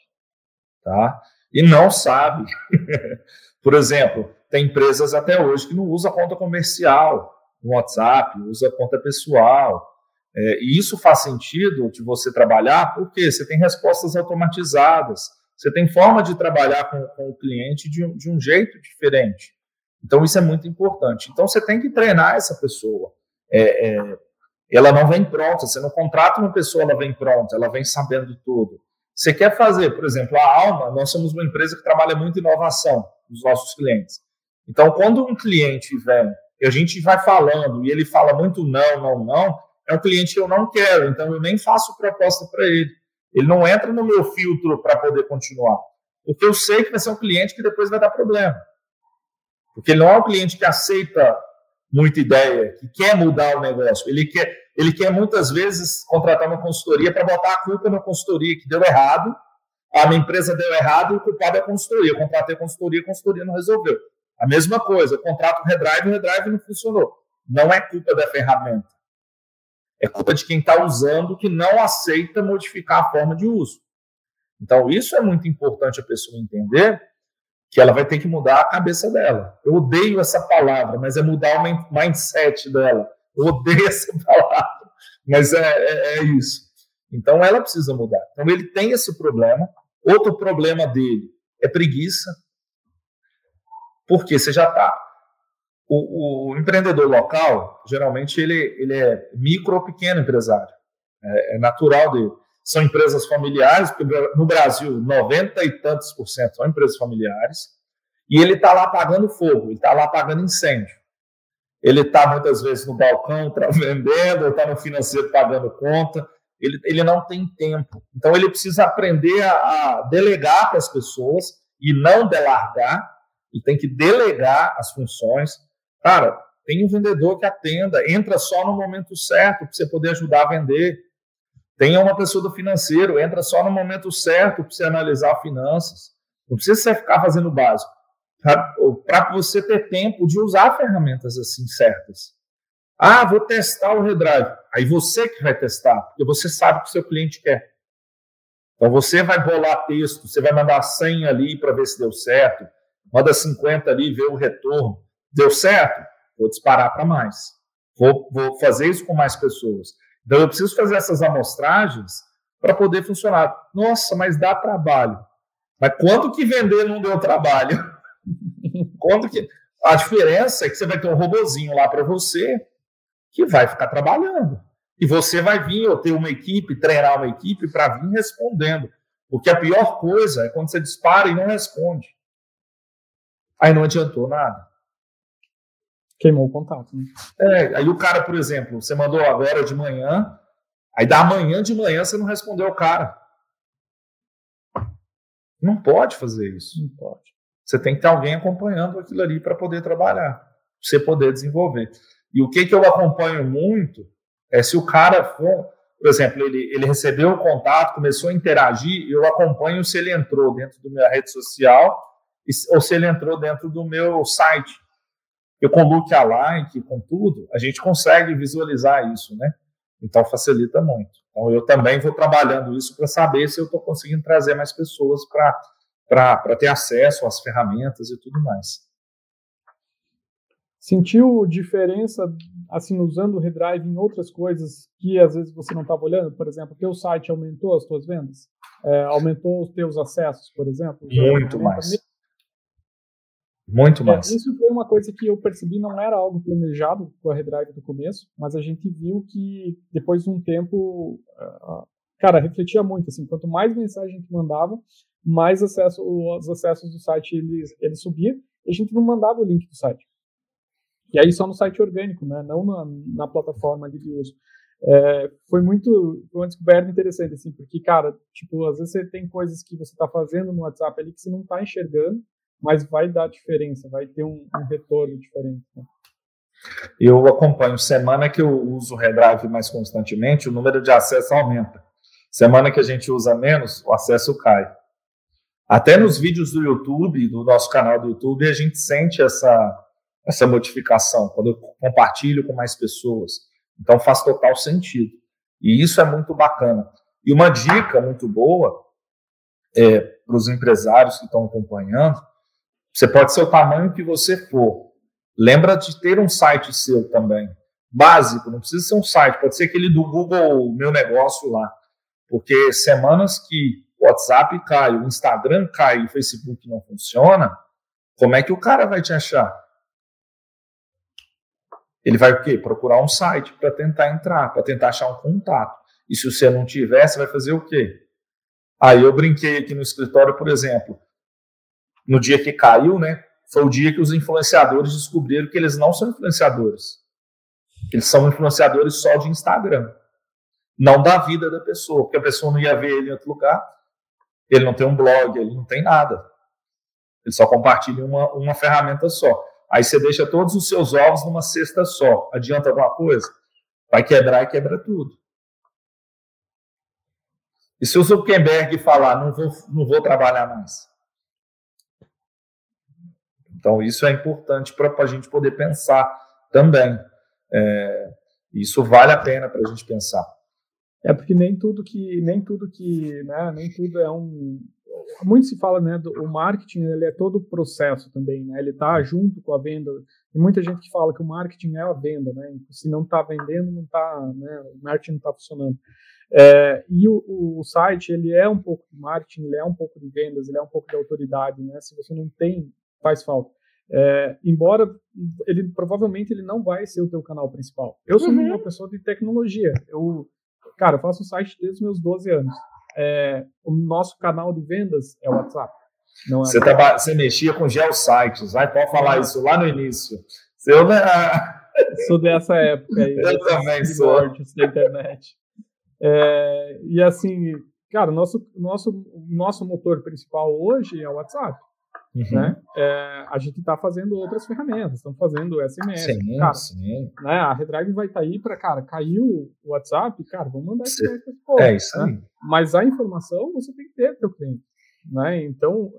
tá? E não sabe. Por exemplo, tem empresas até hoje que não usam conta comercial no WhatsApp, usa conta pessoal. É, e isso faz sentido de você trabalhar porque você tem respostas automatizadas, você tem forma de trabalhar com, com o cliente de um, de um jeito diferente. Então, isso é muito importante. Então, você tem que treinar essa pessoa é, é, ela não vem pronta. Você não contrata uma pessoa, ela vem pronta, ela vem sabendo tudo. Você quer fazer, por exemplo, a Alma, nós somos uma empresa que trabalha muito inovação nos nossos clientes. Então, quando um cliente vem e a gente vai falando e ele fala muito não, não, não, é um cliente que eu não quero, então eu nem faço proposta para ele. Ele não entra no meu filtro para poder continuar. Porque eu sei que vai ser um cliente que depois vai dar problema. Porque ele não é um cliente que aceita muita ideia, que quer mudar o negócio. Ele quer, ele quer muitas vezes contratar uma consultoria para botar a culpa na consultoria que deu errado. A minha empresa deu errado e o culpado é a consultoria. Eu contratei a consultoria, a consultoria não resolveu. A mesma coisa, eu contrato o redrive, o redrive não funcionou. Não é culpa da ferramenta. É culpa de quem está usando que não aceita modificar a forma de uso. Então, isso é muito importante a pessoa entender que ela vai ter que mudar a cabeça dela. Eu odeio essa palavra, mas é mudar o mindset dela. Eu odeio essa palavra, mas é, é, é isso. Então ela precisa mudar. Então ele tem esse problema. Outro problema dele é preguiça, porque você já está. O, o, empreendedor local, geralmente, ele, ele é micro ou pequeno empresário. É, é natural dele são empresas familiares, porque no Brasil, 90 e tantos por cento são empresas familiares, e ele está lá pagando fogo, ele está lá pagando incêndio. Ele está muitas vezes no balcão tá vendendo, está no financeiro pagando conta, ele, ele não tem tempo. Então ele precisa aprender a, a delegar para as pessoas e não delargar, ele tem que delegar as funções. Cara, tem um vendedor que atenda, entra só no momento certo para você poder ajudar a vender Tenha uma pessoa do financeiro, entra só no momento certo para você analisar finanças. Não precisa você ficar fazendo básico. Para você ter tempo de usar ferramentas assim certas. Ah, vou testar o Redrive. Aí você que vai testar, porque você sabe o que o seu cliente quer. Então você vai bolar texto, você vai mandar 100 ali para ver se deu certo, manda 50 ali, vê o retorno. Deu certo? Vou disparar para mais. Vou, vou fazer isso com mais pessoas. Então, eu preciso fazer essas amostragens para poder funcionar. Nossa, mas dá trabalho. Mas quando que vender não deu trabalho? quando que... A diferença é que você vai ter um robozinho lá para você que vai ficar trabalhando. E você vai vir ou ter uma equipe, treinar uma equipe para vir respondendo. Porque a pior coisa é quando você dispara e não responde. Aí não adiantou nada. Queimou o contato. Né? É, aí o cara, por exemplo, você mandou agora de manhã, aí da manhã de manhã você não respondeu o cara. Não pode fazer isso. Não pode. Você tem que ter alguém acompanhando aquilo ali para poder trabalhar, pra você poder desenvolver. E o que, que eu acompanho muito é se o cara for, por exemplo, ele, ele recebeu o contato, começou a interagir, eu acompanho se ele entrou dentro da minha rede social ou se ele entrou dentro do meu site. Eu com look alike, com tudo, a gente consegue visualizar isso, né? Então facilita muito. Então eu também vou trabalhando isso para saber se eu estou conseguindo trazer mais pessoas para ter acesso às ferramentas e tudo mais. Sentiu diferença, assim, usando o Redrive em outras coisas que às vezes você não estava olhando? Por exemplo, o teu site aumentou as tuas vendas? É, aumentou os teus acessos, por exemplo? Muito mais. Muito mais. É, isso foi uma coisa que eu percebi, não era algo planejado com a Redrive do começo, mas a gente viu que depois de um tempo, cara, refletia muito, assim, quanto mais mensagem a gente mandava, mais acesso, os acessos do site ele, ele subia, e a gente não mandava o link do site. E aí só no site orgânico, né, não na, na plataforma de uso. É, foi muito foi uma descoberta interessante assim porque cara tipo às vezes você tem coisas que você está fazendo no WhatsApp ali que você não está enxergando mas vai dar diferença, vai ter um, um retorno diferente. Né? Eu acompanho. Semana que eu uso o Redrive mais constantemente, o número de acesso aumenta. Semana que a gente usa menos, o acesso cai. Até nos vídeos do YouTube, do nosso canal do YouTube, a gente sente essa, essa modificação quando eu compartilho com mais pessoas. Então faz total sentido. E isso é muito bacana. E uma dica muito boa é, para os empresários que estão acompanhando você pode ser o tamanho que você for. Lembra de ter um site seu também. Básico, não precisa ser um site, pode ser aquele do Google Meu Negócio lá. Porque semanas que o WhatsApp cai, o Instagram cai e o Facebook não funciona, como é que o cara vai te achar? Ele vai o quê? Procurar um site para tentar entrar, para tentar achar um contato. E se você não tiver, você vai fazer o quê? Aí eu brinquei aqui no escritório, por exemplo, no dia que caiu, né? Foi o dia que os influenciadores descobriram que eles não são influenciadores. Eles são influenciadores só de Instagram, não da vida da pessoa, porque a pessoa não ia ver ele em outro lugar, ele não tem um blog, ele não tem nada. Ele só compartilha uma, uma ferramenta só. Aí você deixa todos os seus ovos numa cesta só. Adianta alguma coisa? Vai quebrar e quebra tudo. E se o Zuckerberg falar, não vou, não vou trabalhar mais? Então, isso é importante para a gente poder pensar também. É, isso vale a pena para a gente pensar. É porque nem tudo que nem tudo que né, nem tudo é um muito se fala né do o marketing ele é todo o processo também né ele está junto com a venda tem muita gente que fala que o marketing é a venda né se não está vendendo não está né o marketing não está funcionando é, e o, o, site ele é um pouco de marketing ele é um pouco de vendas ele é um pouco de autoridade né se você não tem faz falta é, embora ele provavelmente ele não vai ser o teu canal principal eu sou uhum. uma pessoa de tecnologia eu Cara, eu faço um site desde os meus 12 anos. É, o nosso canal de vendas é o WhatsApp. É você, tá, você mexia com geosites, vai pode falar isso lá no início. Eu, né? sou dessa época aí. Eu também sou. Da internet. É, e assim, cara, nosso, nosso, nosso motor principal hoje é o WhatsApp. Uhum. Né? É, a gente está fazendo outras ferramentas, estamos fazendo SMS. Sim, cara, sim. Né? A Redrive vai estar tá aí para, cara, caiu o WhatsApp, cara, vamos mandar esse para É isso né? Mas a informação você tem que ter teu cliente. Né? Então,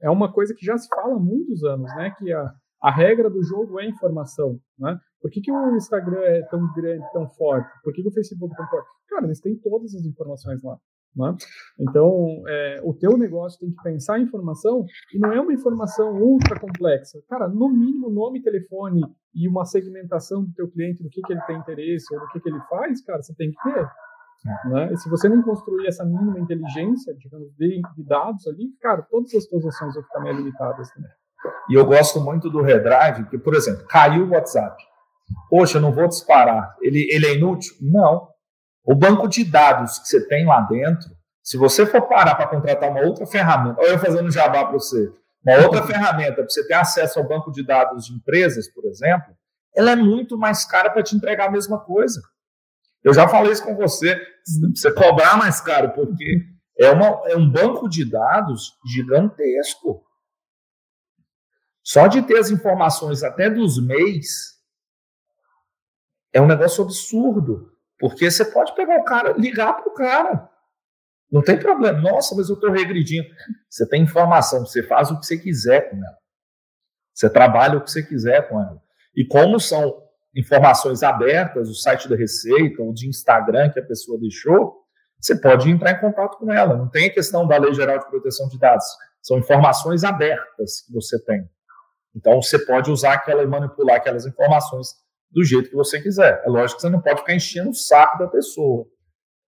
é, é uma coisa que já se fala há muitos anos, né? Que a, a regra do jogo é informação, né? Por que, que o Instagram é tão grande, tão forte? Por que, que o Facebook é tão forte? Cara, eles têm todas as informações lá. Né? Então, é, o teu negócio tem que pensar em informação e não é uma informação ultra complexa. Cara, no mínimo nome, telefone e uma segmentação do teu cliente, do que, que ele tem interesse ou do que, que ele faz, cara, você tem que ter. Né? E se você não construir essa mínima inteligência, digamos, de, de dados ali, cara, todas as tuas ações vão ficar meio limitadas também. E eu gosto muito do Redrive, que, por exemplo, caiu o WhatsApp. Poxa, eu não vou disparar. Ele, ele é inútil? Não. O banco de dados que você tem lá dentro, se você for parar para contratar uma outra ferramenta, ou eu fazendo jabá para você, uma outra ferramenta para você ter acesso ao banco de dados de empresas, por exemplo, ela é muito mais cara para te entregar a mesma coisa. Eu já falei isso com você, você cobrar mais caro, porque é, uma, é um banco de dados gigantesco. Só de ter as informações até dos mês é um negócio absurdo. Porque você pode pegar o cara, ligar para o cara. Não tem problema. Nossa, mas eu estou regredindo. Você tem informação, você faz o que você quiser com ela. Você trabalha o que você quiser com ela. E como são informações abertas, o site da Receita ou de Instagram que a pessoa deixou, você pode entrar em contato com ela. Não tem a questão da Lei Geral de Proteção de Dados. São informações abertas que você tem. Então, você pode usar aquela e manipular aquelas informações do jeito que você quiser. É lógico que você não pode ficar enchendo o saco da pessoa.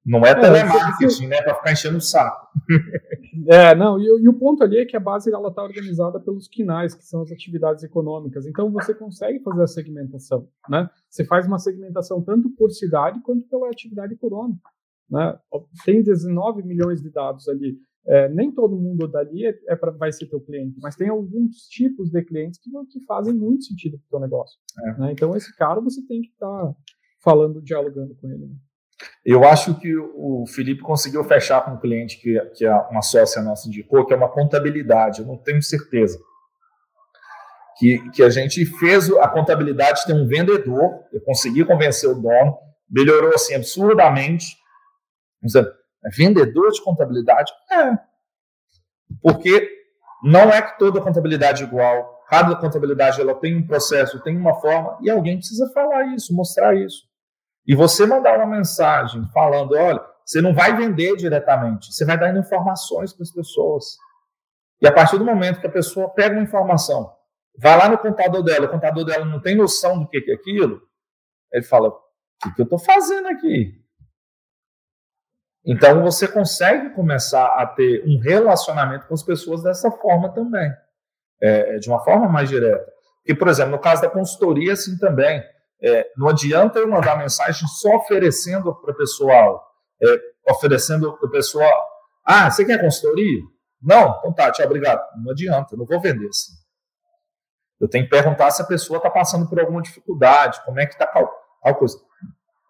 Não é, é telemarketing, né? Para ficar enchendo o saco. É, não, e, e, o ponto ali é que a base ela está organizada pelos quinais, que são as atividades econômicas. Então você consegue fazer a segmentação, né? Você faz uma segmentação tanto por cidade quanto pela atividade econômica. Né? Tem 19 milhões de dados ali. É, nem todo mundo dali é, é pra, vai ser teu cliente, mas tem alguns tipos de clientes que, que fazem muito sentido para o teu negócio. É. Né? Então, esse cara você tem que estar tá falando, dialogando com ele. Né? Eu acho que o Felipe conseguiu fechar com um cliente que, que uma sócia nossa indicou, que é uma contabilidade, eu não tenho certeza. Que, que a gente fez a contabilidade, tem um vendedor, eu consegui convencer o dono, melhorou assim absurdamente. É vendedor de contabilidade? É. Porque não é que toda contabilidade é igual. Cada contabilidade ela tem um processo, tem uma forma, e alguém precisa falar isso, mostrar isso. E você mandar uma mensagem falando: olha, você não vai vender diretamente, você vai dar informações para as pessoas. E a partir do momento que a pessoa pega uma informação, vai lá no contador dela, o contador dela não tem noção do que é aquilo, ele fala: o que, que eu estou fazendo aqui? Então você consegue começar a ter um relacionamento com as pessoas dessa forma também, é, de uma forma mais direta. Porque, por exemplo, no caso da consultoria, assim também, é, não adianta eu mandar mensagem só oferecendo para o pessoal, é, oferecendo para o pessoal, ah, você quer consultoria? Não, então tá, tchau, obrigado. Não adianta, eu não vou vender assim. Eu tenho que perguntar se a pessoa está passando por alguma dificuldade, como é que está coisa.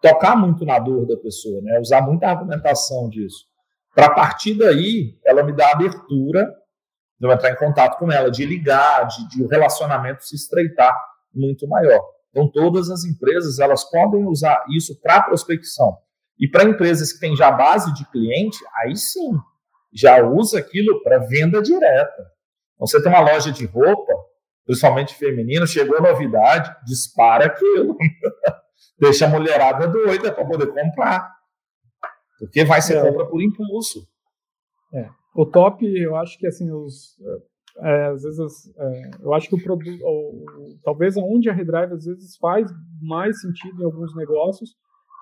Tocar muito na dor da pessoa, né? Usar muita argumentação disso. Para partir daí, ela me dá abertura de eu entrar em contato com ela, de ligar, de, de o relacionamento se estreitar muito maior. Então, todas as empresas elas podem usar isso para prospecção. E para empresas que têm já base de cliente, aí sim, já usa aquilo para venda direta. Então, você tem uma loja de roupa, principalmente feminino, chegou novidade, dispara aquilo. Deixa a mulherada doida para poder comprar. Porque vai ser é, compra por impulso. É. O top, eu acho que assim, os, é, às vezes, é, eu acho que o produto, talvez aonde a Redrive às vezes faz mais sentido em alguns negócios,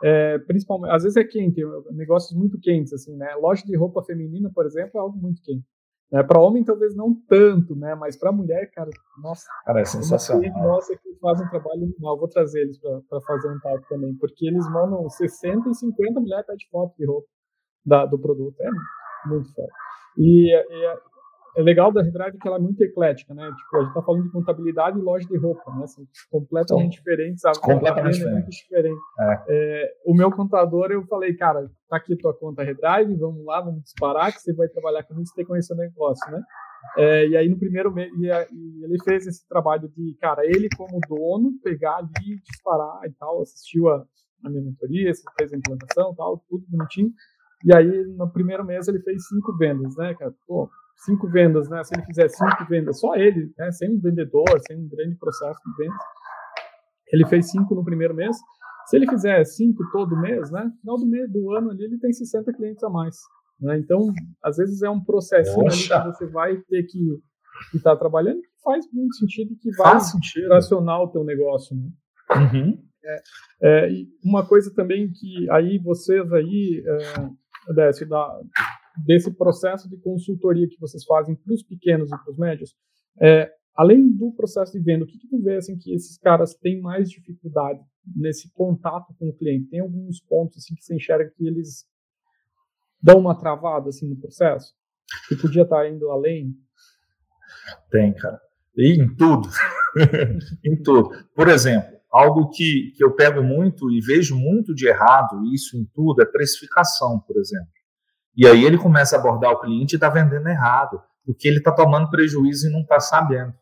é, principalmente, às vezes é quente, negócios muito quentes, assim, né? Loja de roupa feminina, por exemplo, é algo muito quente. É, para homem, talvez não tanto, né? Mas para mulher, cara, nossa. Cara, é sensacional. Nossa, que fazem um trabalho animal. Vou trazer eles para fazer um talk também, porque eles mandam 60 e 50 mulheres de foto de roupa da, do produto. É muito forte. E, e, é legal da Redrive que ela é muito eclética, né? Tipo, a gente tá falando de contabilidade e loja de roupa, né? São completamente diferentes. A completamente diferente. É muito diferente. É. É, o meu contador, eu falei, cara, tá aqui tua conta Redrive, vamos lá, vamos disparar, que você vai trabalhar comigo, você tem que conhecer o negócio, né? É, e aí no primeiro mês, e, e ele fez esse trabalho de, cara, ele como dono, pegar ali, disparar e tal, assistiu a, a minha mentoria, fez a implantação tal, tudo bonitinho. E aí, no primeiro mês, ele fez cinco vendas, né, cara? Pô, cinco vendas, né? Se ele fizer cinco vendas, só ele, né? Sem um vendedor, sem um grande processo de vendas. Ele fez cinco no primeiro mês. Se ele fizer cinco todo mês, né? No final do mês do ano ali, ele tem 60 clientes a mais. Né? Então, às vezes é um processo que você vai ter que estar tá trabalhando que faz muito sentido que vai racionar o teu negócio. Né? Uhum. É, é, uma coisa também que aí vocês aí, é, Décio, da, desse processo de consultoria que vocês fazem para os pequenos e para os médios, é, além do processo de venda, o que, que tu vê assim, que esses caras têm mais dificuldade nesse contato com o cliente? Tem alguns pontos assim, que você enxerga que eles dão uma travada assim, no processo? Que podia estar tá indo além? Tem, cara. E em tudo. em tudo. Por exemplo, algo que, que eu pego muito e vejo muito de errado, isso em tudo, é precificação, por exemplo. E aí ele começa a abordar o cliente e está vendendo errado, porque ele está tomando prejuízo e não está sabendo.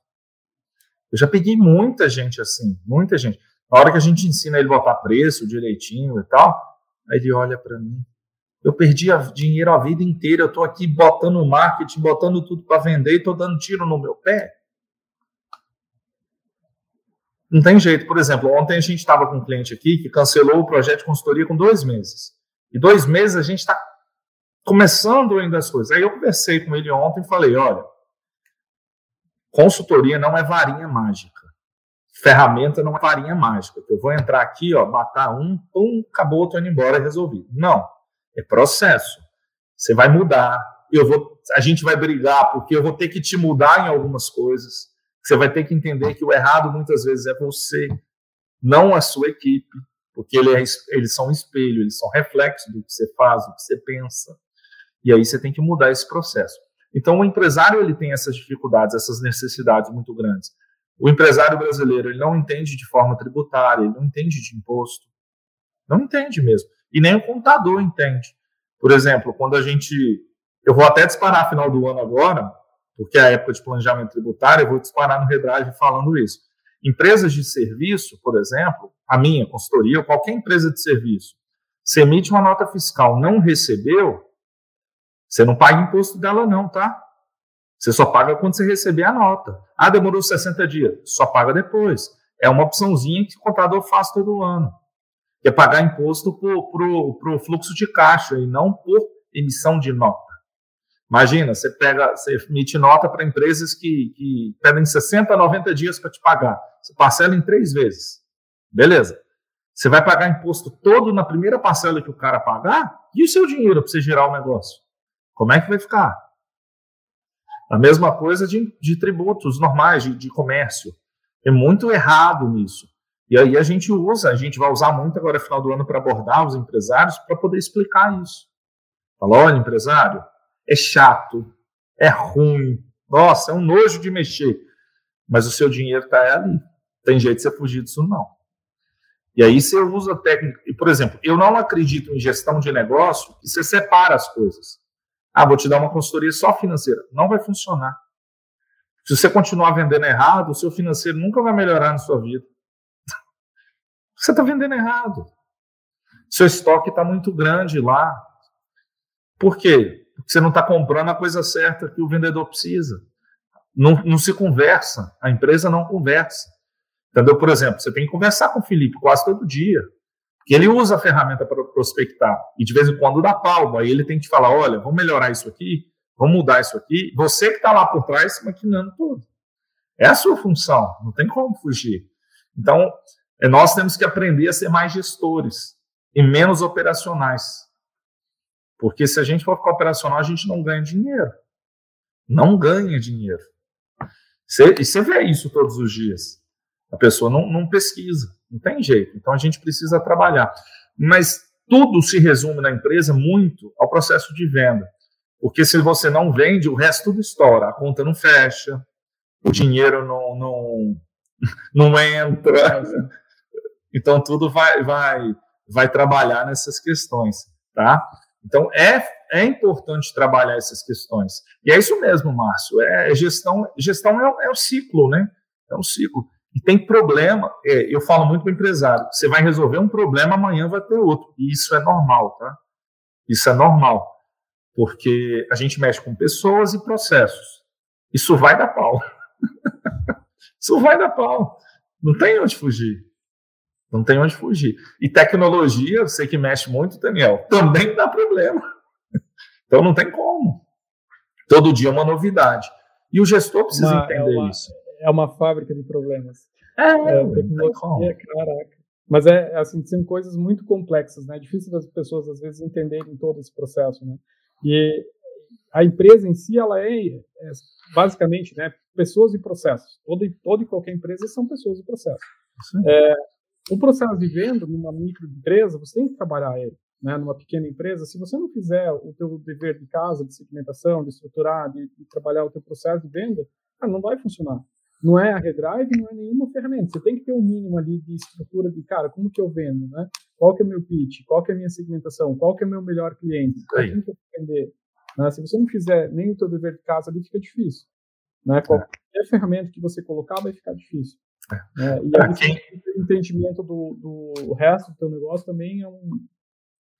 Eu já peguei muita gente assim, muita gente. Na hora que a gente ensina ele a botar preço direitinho e tal, aí ele olha para mim. Eu perdi dinheiro a vida inteira, eu estou aqui botando marketing, botando tudo para vender e estou dando tiro no meu pé. Não tem jeito. Por exemplo, ontem a gente estava com um cliente aqui que cancelou o projeto de consultoria com dois meses. E dois meses a gente está começando ainda as coisas. Aí eu conversei com ele ontem e falei: olha, consultoria não é varinha mágica. Ferramenta não é varinha mágica. Eu vou entrar aqui, ó, matar um, pum, acabou, tô indo embora, resolvido. Não. É processo. Você vai mudar. Eu vou, a gente vai brigar, porque eu vou ter que te mudar em algumas coisas. Você vai ter que entender que o errado muitas vezes é você, não a sua equipe, porque ele é, eles são um espelho, eles são reflexo do que você faz, do que você pensa. E aí você tem que mudar esse processo. Então o empresário ele tem essas dificuldades, essas necessidades muito grandes. O empresário brasileiro ele não entende de forma tributária, ele não entende de imposto, não entende mesmo. E nem o contador entende. Por exemplo, quando a gente, eu vou até disparar final do ano agora, porque é a época de planejamento tributário, eu vou disparar no Redrive falando isso. Empresas de serviço, por exemplo, a minha consultoria, ou qualquer empresa de serviço, se emite uma nota fiscal, não recebeu, você não paga imposto dela, não, tá? Você só paga quando você receber a nota. Ah, demorou 60 dias. Só paga depois. É uma opçãozinha que o contador faz todo ano. Que é pagar imposto para o fluxo de caixa e não por emissão de nota. Imagina, você pega, você emite nota para empresas que, que pedem 60 a 90 dias para te pagar. Você parcela em três vezes. Beleza. Você vai pagar imposto todo na primeira parcela que o cara pagar? E o seu dinheiro para você gerar o negócio? Como é que vai ficar? A mesma coisa de, de tributos normais, de, de comércio. É muito errado nisso. E aí a gente usa, a gente vai usar muito agora, final do ano, para abordar os empresários para poder explicar isso. Fala, olha, empresário, é chato, é ruim, nossa, é um nojo de mexer. Mas o seu dinheiro está ali. Tem jeito de você fugir disso, não. E aí você usa técnica. Por exemplo, eu não acredito em gestão de negócio que você separa as coisas. Ah, vou te dar uma consultoria só financeira. Não vai funcionar. Se você continuar vendendo errado, o seu financeiro nunca vai melhorar na sua vida. Você está vendendo errado. Seu estoque está muito grande lá. Por quê? Porque você não está comprando a coisa certa que o vendedor precisa. Não, não se conversa. A empresa não conversa. Entendeu? Por exemplo, você tem que conversar com o Felipe quase todo dia. Porque ele usa a ferramenta para prospectar. E de vez em quando dá palma. Aí ele tem que falar: olha, vamos melhorar isso aqui, vamos mudar isso aqui. Você que está lá por trás maquinando tudo. É a sua função, não tem como fugir. Então, é, nós temos que aprender a ser mais gestores e menos operacionais. Porque se a gente for ficar operacional, a gente não ganha dinheiro. Não ganha dinheiro. E você vê isso todos os dias. A pessoa não, não pesquisa, não tem jeito. Então a gente precisa trabalhar. Mas tudo se resume na empresa muito ao processo de venda. Porque se você não vende, o resto tudo estoura. A conta não fecha, o dinheiro não, não, não entra. Então tudo vai, vai, vai trabalhar nessas questões, tá? Então é, é importante trabalhar essas questões. E é isso mesmo, Márcio. É, gestão, gestão é, é o ciclo, né? É um ciclo. E tem problema, é, eu falo muito para o empresário, você vai resolver um problema, amanhã vai ter outro. E isso é normal, tá? Isso é normal. Porque a gente mexe com pessoas e processos. Isso vai dar pau. isso vai dar pau. Não tem onde fugir. Não tem onde fugir. E tecnologia, você que mexe muito, Daniel, também dá problema. Então não tem como. Todo dia é uma novidade. E o gestor precisa uma, entender é uma, isso é uma fábrica de problemas. É, é tecnologia, caraca. Mas é assim, são coisas muito complexas, né? É difícil das pessoas às vezes entenderem todo esse processo, né? E a empresa em si, ela é, é basicamente, né, pessoas e processos. Toda, toda e qualquer empresa são pessoas e processos. É, o processo de venda numa microempresa, você tem que trabalhar ele. Né, numa pequena empresa, se você não fizer o teu dever de casa, de segmentação, de estruturar, de, de trabalhar o teu processo de venda, cara, não vai funcionar. Não é a Redrive, não é nenhuma ferramenta. Você tem que ter um mínimo ali de estrutura de, cara, como que eu vendo, né? Qual que é o meu pitch? Qual que é a minha segmentação? Qual que é o meu melhor cliente? Qual que eu vender? Né? Se você não fizer nem o teu dever de casa ali, fica difícil. Né? Qualquer é. ferramenta que você colocar vai ficar difícil. É. Né? E aí, quem... o entendimento do, do resto do teu negócio também é um...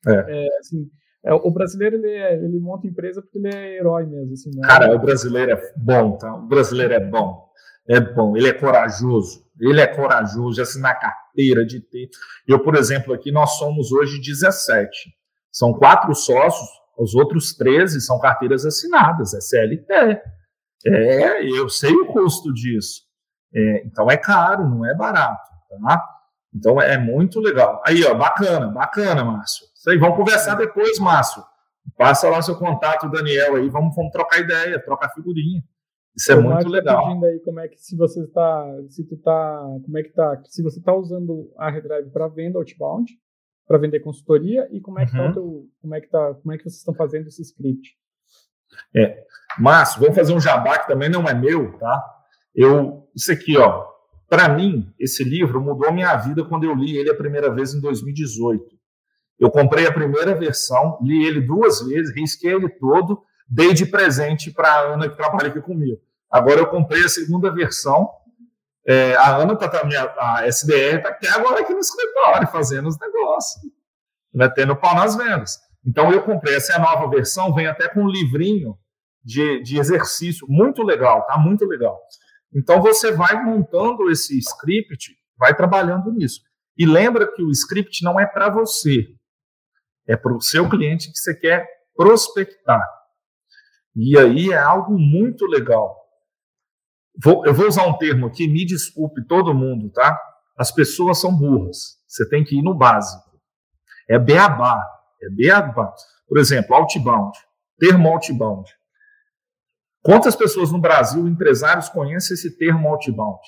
É. é assim, é, o brasileiro ele, é, ele monta empresa porque ele é herói mesmo. Assim, né? Cara, o brasileiro é bom, tá? O brasileiro é bom é bom, ele é corajoso, ele é corajoso, assim, na carteira de ter. Eu, por exemplo, aqui nós somos hoje 17. São quatro sócios, os outros 13 são carteiras assinadas, é CLT. É, eu sei o custo disso. É, então é caro, não é barato, tá? Então é muito legal. Aí, ó, bacana, bacana, Márcio. Isso aí, vamos conversar depois, Márcio. Passa lá seu contato, Daniel, aí, vamos, vamos trocar ideia, trocar figurinha. Isso é eu muito legal. Aí como é que se você está, se tu tá, como é que tá, se você está usando a Redrive para venda outbound, para vender consultoria e como é que tá uhum. tá teu, como é que tá, como é que vocês estão fazendo esse script? É, Márcio, vamos fazer um jabá que também não é meu, tá? Eu, isso aqui, ó, para mim, esse livro mudou minha vida quando eu li ele a primeira vez em 2018. Eu comprei a primeira versão, li ele duas vezes, risquei ele todo, dei de presente para a Ana que trabalha aqui comigo. Agora eu comprei a segunda versão. É, a Ana está tá, a SDR está até agora aqui no escritório fazendo os negócios, metendo pau nas vendas. Então eu comprei essa é nova versão, vem até com um livrinho de, de exercício, muito legal, tá? Muito legal. Então você vai montando esse script, vai trabalhando nisso. E lembra que o script não é para você, é para o seu cliente que você quer prospectar. E aí é algo muito legal. Vou, eu vou usar um termo aqui, me desculpe todo mundo, tá? As pessoas são burras. Você tem que ir no básico. É beabá. É beabá. Por exemplo, outbound. Termo outbound. Quantas pessoas no Brasil, empresários, conhecem esse termo outbound?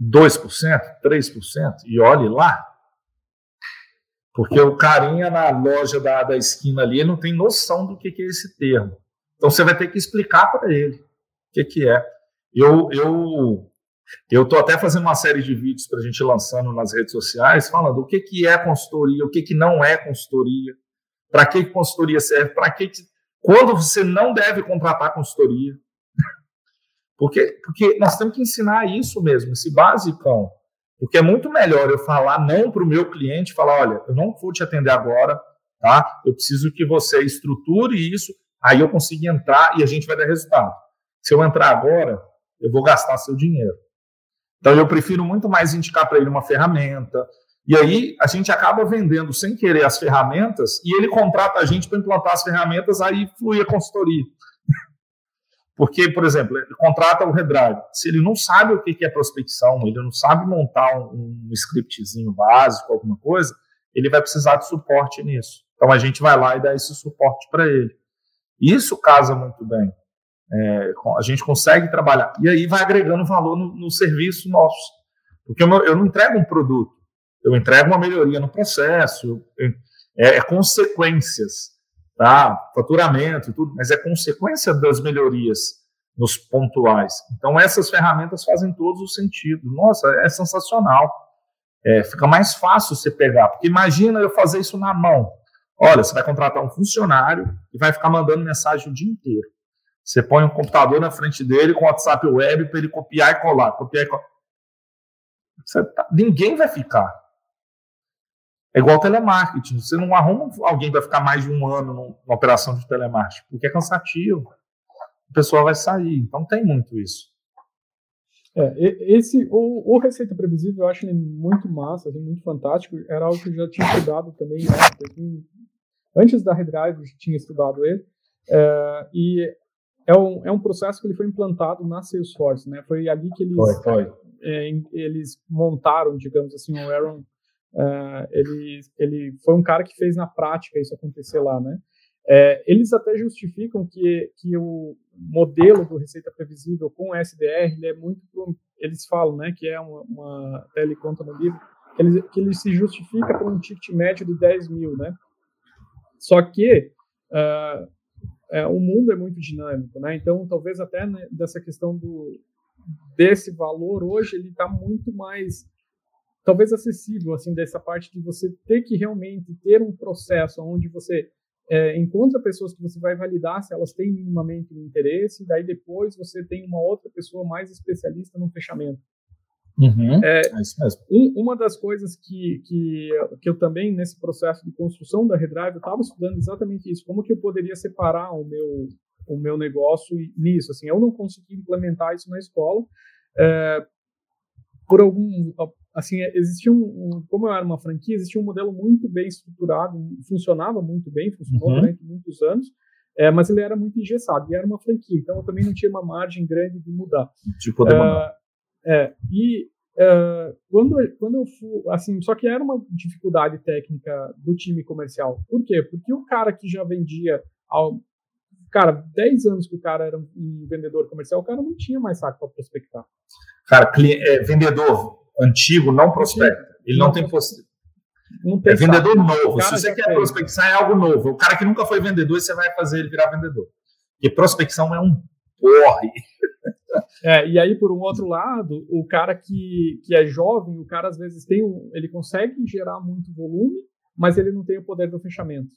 2%? 3%? E olhe lá. Porque o carinha na loja da, da esquina ali, ele não tem noção do que, que é esse termo. Então você vai ter que explicar para ele que, que é. Eu, eu Eu estou até fazendo uma série de vídeos para a gente lançando nas redes sociais, falando o que, que é consultoria, o que, que não é consultoria, para que consultoria serve, para que, que. Quando você não deve contratar consultoria. Porque, porque nós temos que ensinar isso mesmo, esse basicão. Porque é muito melhor eu falar não para o meu cliente, falar, olha, eu não vou te atender agora, tá? Eu preciso que você estruture isso, aí eu consigo entrar e a gente vai dar resultado. Se eu entrar agora, eu vou gastar seu dinheiro. Então eu prefiro muito mais indicar para ele uma ferramenta. E aí a gente acaba vendendo sem querer as ferramentas e ele contrata a gente para implantar as ferramentas, aí flui a consultoria. Porque, por exemplo, ele contrata o Redrive. Se ele não sabe o que é prospecção, ele não sabe montar um, um scriptzinho básico, alguma coisa, ele vai precisar de suporte nisso. Então a gente vai lá e dá esse suporte para ele. Isso casa muito bem. É, a gente consegue trabalhar. E aí vai agregando valor no, no serviço nosso. Porque eu, eu, não entrego um produto, eu entrego uma melhoria no processo, é, é consequências tá? faturamento tudo, mas é consequência das melhorias nos pontuais. Então, essas ferramentas fazem todos o sentido. Nossa, é sensacional. É, fica mais fácil você pegar, porque imagina eu fazer isso na mão. Olha, você vai contratar um funcionário e vai ficar mandando mensagem o dia inteiro. Você põe um computador na frente dele com WhatsApp web para ele copiar e colar, copiar e colar. Tá, ninguém vai ficar. É igual telemarketing. Você não arruma alguém para ficar mais de um ano numa operação de telemarketing, porque é cansativo. A pessoa vai sair. Então tem muito isso. É, esse, o, o, Receita Previsível eu acho ele muito massa, assim, muito fantástico. Era algo que eu já tinha estudado também, né? antes da Redrive eu tinha estudado ele. É, e é um, é um processo que ele foi implantado na Salesforce, né? Foi ali que eles, foi, foi. É, eles montaram, digamos assim, o Aaron Uh, ele, ele foi um cara que fez na prática isso acontecer lá, né? É, eles até justificam que, que o modelo do Receita Previsível com SDR ele é muito. Eles falam, né, que é uma. uma até ele conta no livro, que ele, que ele se justifica por um ticket médio de 10 mil, né? Só que uh, é, o mundo é muito dinâmico, né? Então, talvez até né, dessa questão do desse valor hoje ele está muito mais talvez acessível, assim, dessa parte de você ter que realmente ter um processo onde você é, encontra pessoas que você vai validar se elas têm minimamente um interesse, daí depois você tem uma outra pessoa mais especialista no fechamento. Uhum, é, é, isso mesmo. Um, uma das coisas que, que, que eu também, nesse processo de construção da Redrive, eu estava estudando exatamente isso, como que eu poderia separar o meu, o meu negócio nisso. Assim, eu não consegui implementar isso na escola, é, por algum assim, existia um, um, como eu era uma franquia, existia um modelo muito bem estruturado, funcionava muito bem, funcionou uhum. durante muitos anos, é, mas ele era muito engessado, e era uma franquia, então eu também não tinha uma margem grande de mudar. De poder. É, é, e é, quando, quando eu fui, assim, só que era uma dificuldade técnica do time comercial. Por quê? Porque o cara que já vendia, ao, cara, 10 anos que o cara era um vendedor comercial, o cara não tinha mais saco para prospectar. Cara, é, vendedor antigo não prospecta. Ele não, não tem possibilidade. É vendedor novo. Se você quer prospecção, é algo novo. O cara que nunca foi vendedor, você vai fazer ele virar vendedor. Porque prospecção é um porre. É, e aí, por um outro lado, o cara que, que é jovem, o cara às vezes tem um, ele consegue gerar muito volume, mas ele não tem o poder do fechamento.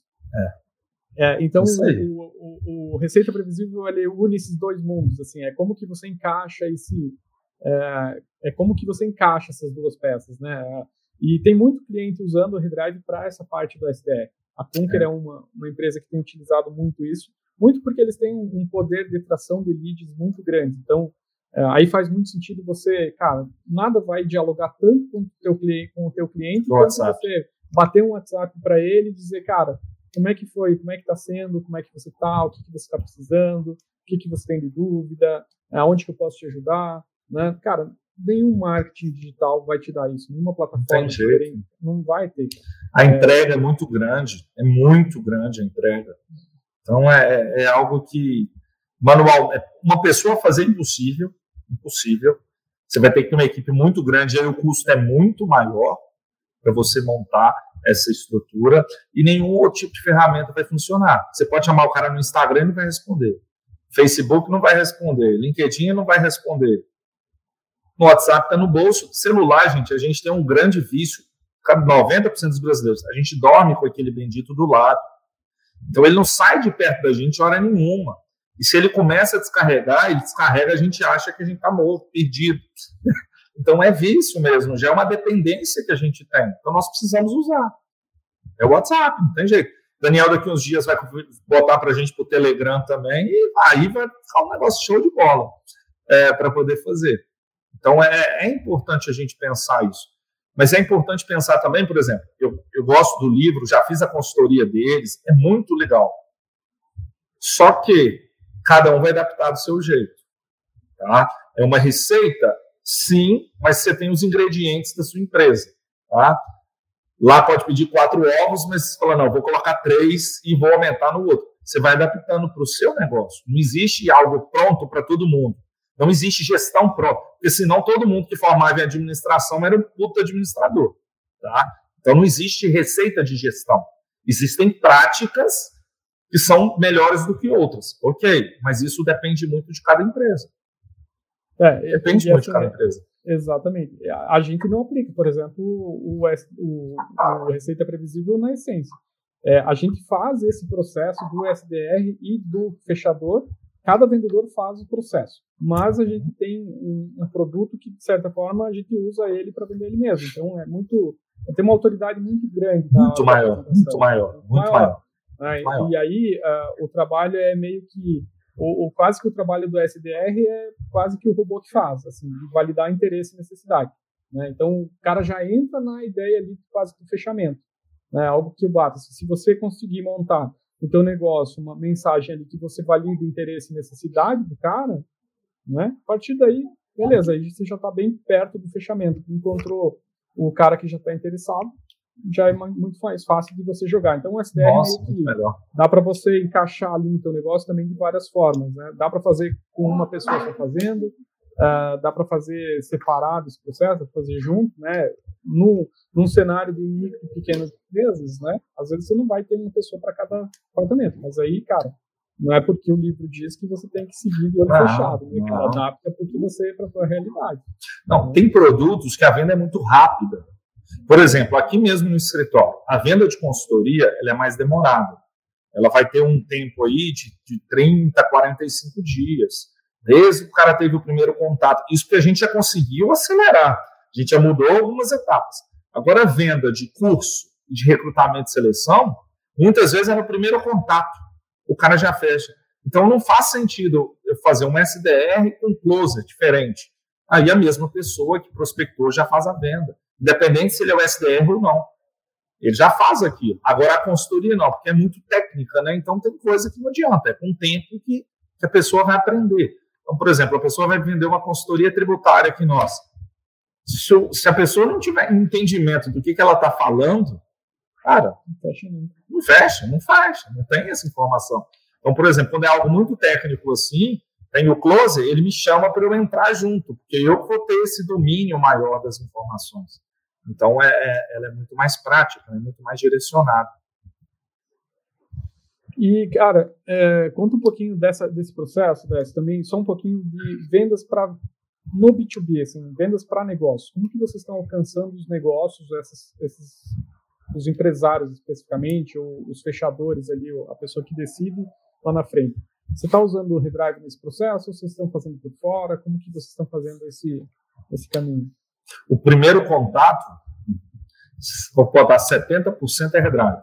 É. é então, o, o, o, Receita Previsível ele une esses dois mundos. Assim, é como que você encaixa esse, é, é como que você encaixa essas duas peças, né? E tem muito cliente usando o Redrive para essa parte do SDR. A Conquer é, é uma, uma, empresa que tem utilizado muito isso, muito porque eles têm um poder de tração de leads muito grande. Então, é, aí faz muito sentido você, cara, nada vai dialogar tanto com o teu cliente, com o teu cliente, quanto você bater um WhatsApp para ele e dizer, cara, como é que foi, como é que está sendo, como é que você está, o que, que você está precisando, o que, que você tem de dúvida, aonde que eu posso te ajudar, né? Cara, nenhum marketing digital vai te dar isso, nenhuma plataforma diferente, não vai ter. A é... entrega é muito grande, é muito grande a entrega. Então é, é algo que manual, é uma pessoa fazer impossível, impossível. Você vai ter que ter uma equipe muito grande, aí o custo é muito maior para você montar essa estrutura e nenhum outro tipo de ferramenta vai funcionar. Você pode chamar o cara no Instagram e não vai responder. Facebook não vai responder, LinkedIn não vai responder. no WhatsApp, está no bolso. Celular, gente, a gente tem um grande vício. 90% dos brasileiros, a gente dorme com aquele bendito do lado. Então ele não sai de perto da gente hora nenhuma. E se ele começa a descarregar, ele descarrega, a gente acha que a gente está morto, perdido. então é vício mesmo, já é uma dependência que a gente tem. Então nós precisamos usar. É o WhatsApp, não tem jeito. Daniel daqui uns dias vai botar para a gente para o Telegram também, e aí vai ficar um negócio show de bola é, para poder fazer. Então é, é, importante a gente pensar isso. Mas é importante pensar também, por exemplo, eu, eu gosto do livro, já fiz a consultoria deles, é muito legal. Só que cada um vai adaptar do seu jeito. Tá? É uma receita, sim, mas você tem os ingredientes da sua empresa. Tá? Lá pode pedir quatro ovos, mas você fala, não, vou colocar três e vou aumentar no outro. Você vai adaptando para o seu negócio. Não existe algo pronto para todo mundo. Não existe gestão pronta. Porque senão todo mundo que formava em administração era um puto administrador. Tá? Então não existe receita de gestão. Existem práticas que são melhores do que outras. Ok, mas isso depende muito de cada empresa. É, depende muito de cada empresa. Exatamente. A gente não aplica, por exemplo, o, o, o Receita Previsível na essência. É, a gente faz esse processo do SDR e do fechador, cada vendedor faz o processo, mas a gente tem um, um produto que, de certa forma, a gente usa ele para vender ele mesmo. Então, é muito. Tem uma autoridade muito grande. Muito maior, muito maior, muito maior. maior. Maior. E aí, uh, o trabalho é meio que o, o, quase que o trabalho do SDR é quase que o robô que faz, assim, de validar interesse e necessidade. Né? Então, o cara já entra na ideia ali quase do fechamento. Né? Algo que eu bato. Se você conseguir montar o teu negócio, uma mensagem ali que você valida interesse e necessidade do cara, né? a partir daí, beleza, aí você já está bem perto do fechamento. Encontrou o cara que já está interessado, já é muito mais fácil de você jogar. Então o SDR Nossa, que dá para você encaixar ali no teu negócio também de várias formas. Né? Dá para fazer com uma pessoa só fazendo, uh, dá para fazer separado esse processo, fazer junto, né? No, num cenário de micro e pequenas empresas, né? Às vezes você não vai ter uma pessoa para cada departamento, mas aí, cara, não é porque o livro diz que você tem que seguir de olho não, fechado, né? Não. Adapta porque você é para a sua realidade. Não, tem produtos que a venda é muito rápida. Por exemplo, aqui mesmo no escritório, a venda de consultoria ela é mais demorada. Ela vai ter um tempo aí de, de 30, 45 dias, desde que o cara teve o primeiro contato. Isso que a gente já conseguiu acelerar. A gente já mudou algumas etapas. Agora, a venda de curso, de recrutamento e seleção, muitas vezes é no primeiro contato. O cara já fecha. Então, não faz sentido eu fazer um SDR com closer diferente. Aí a mesma pessoa que prospectou já faz a venda independente se ele é o SDR ou não. Ele já faz aquilo. Agora a consultoria não, porque é muito técnica, né? Então tem coisa que não adianta, é com o tempo que, que a pessoa vai aprender. Então, por exemplo, a pessoa vai vender uma consultoria tributária aqui nossa. Se, a pessoa não tiver entendimento do que, que ela está falando, cara, não fecha, não. não fecha, não fecha, não tem essa informação. Então, por exemplo, quando é algo muito técnico assim, tem o closer, ele me chama para eu entrar junto, porque eu vou ter esse domínio maior das informações. Então, é, é, ela é muito mais prática, é muito mais direcionada. E, cara, é, conta um pouquinho dessa, desse processo, Dessa, também, só um pouquinho de vendas para no B2B, assim, vendas para negócios. Como que vocês estão alcançando os negócios, essas, esses, os empresários especificamente, ou os fechadores ali, a pessoa que decide lá na frente? Você está usando o Redrive nesse processo ou vocês estão fazendo por fora? Como que vocês estão fazendo esse, esse caminho? O primeiro contato, vou botar 70% é Redrive.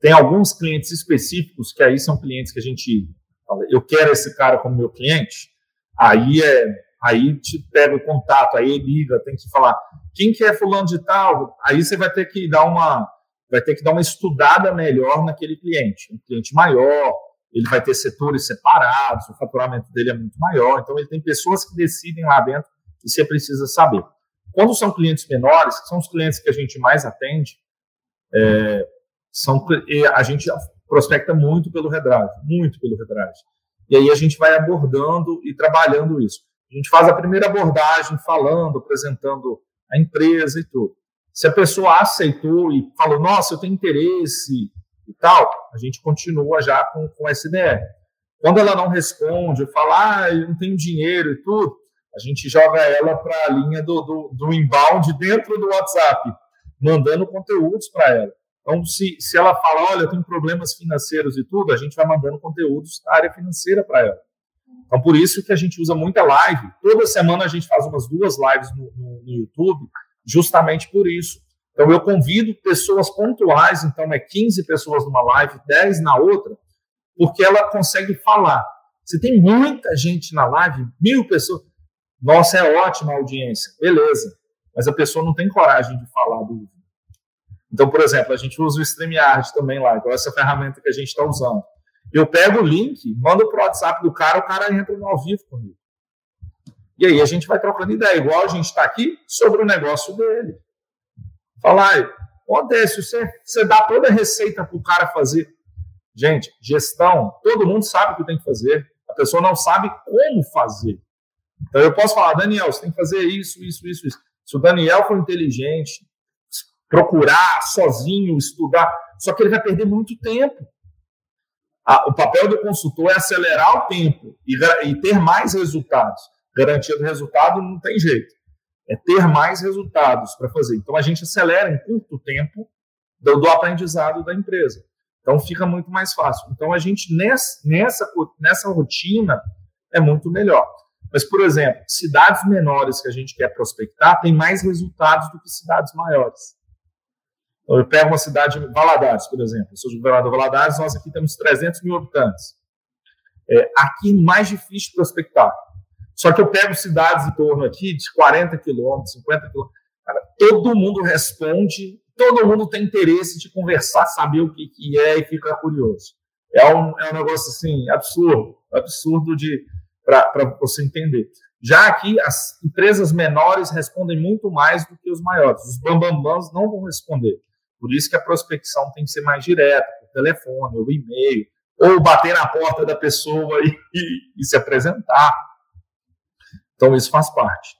Tem alguns clientes específicos que aí são clientes que a gente fala, eu quero esse cara como meu cliente, aí é aí te pega o contato, aí liga, tem que falar quem que é fulano de tal, aí você vai ter que dar uma vai ter que dar uma estudada melhor naquele cliente, um cliente maior, ele vai ter setores separados, o faturamento dele é muito maior, então ele tem pessoas que decidem lá dentro e você precisa saber. Quando são clientes menores, que são os clientes que a gente mais atende, é, são, a gente prospecta muito pelo Redrive, muito pelo Redrive. E aí a gente vai abordando e trabalhando isso. A gente faz a primeira abordagem falando, apresentando a empresa e tudo. Se a pessoa aceitou e falou, nossa, eu tenho interesse e tal, a gente continua já com, com SDR. Quando ela não responde, fala, ah, eu não tenho dinheiro e tudo, A gente joga ela para a linha do, do, do inbound dentro do WhatsApp, mandando conteúdos para ela. Então, se, se ela fala, olha, eu tenho problemas financeiros e tudo, a gente vai mandando conteúdos da área financeira para ela. Então, por isso que a gente usa muita live. Toda semana a gente faz umas duas lives no, no, no YouTube, justamente por isso. Então, eu convido pessoas pontuais, então é 15 pessoas numa live, 10 na outra, porque ela consegue falar. Se tem muita gente na live, mil pessoas, nossa, é ótima a audiência, beleza. Mas a pessoa não tem coragem de falar do então, por exemplo, a gente usa o StreamYard também lá, igual essa ferramenta que a gente está usando. Eu pego o link, mando para o WhatsApp do cara, o cara entra no ao vivo comigo. E aí a gente vai trocando ideia, igual a gente está aqui, sobre o negócio dele. Falar, acontece, você, você dá toda a receita para o cara fazer. Gente, gestão, todo mundo sabe o que tem que fazer. A pessoa não sabe como fazer. Então eu posso falar, Daniel, você tem que fazer isso, isso, isso, isso. Se o Daniel for inteligente, procurar sozinho, estudar, só que ele vai perder muito tempo. O papel do consultor é acelerar o tempo e, e ter mais resultados. Garantia do resultado não tem jeito. É ter mais resultados para fazer. Então a gente acelera em curto tempo do, do, aprendizado da empresa. Então fica muito mais fácil. Então a gente nessa, nessa, nessa rotina é muito melhor. Mas, por exemplo, cidades menores que a gente quer prospectar têm mais resultados do que cidades maiores. Eu pego uma cidade, Valadares, por exemplo. Eu sou de governador Valadares, nós aqui temos 300 mil habitantes. É, aqui mais difícil prospectar. Só que eu pego cidades em torno aqui de 40 quilômetros, 50 quilômetros. todo mundo responde, todo mundo tem interesse de conversar, saber o que, que é e ficar curioso. É um, é um negócio assim, absurdo, absurdo de para você entender. Já aqui, as empresas menores respondem muito mais do que os maiores. Os bambambãs não vão responder. Por isso que a prospecção tem que ser mais direta, por telefone, ou e-mail, ou bater na porta da pessoa e, e, e se apresentar. Então, isso faz parte.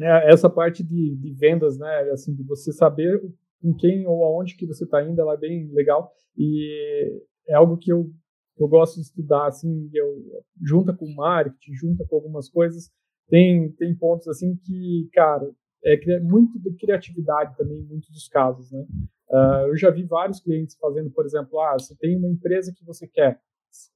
É, essa parte de, de, vendas, né, assim, de você saber com quem ou aonde que você está indo, ela é bem legal e é algo que eu, eu gosto de estudar, assim, eu, junta com marketing, junta com algumas coisas, tem, tem pontos, assim, que, cara, é muito de criatividade também em muitos dos casos, né? Uh, eu já vi vários clientes fazendo, por exemplo, ah, você tem uma empresa que você quer,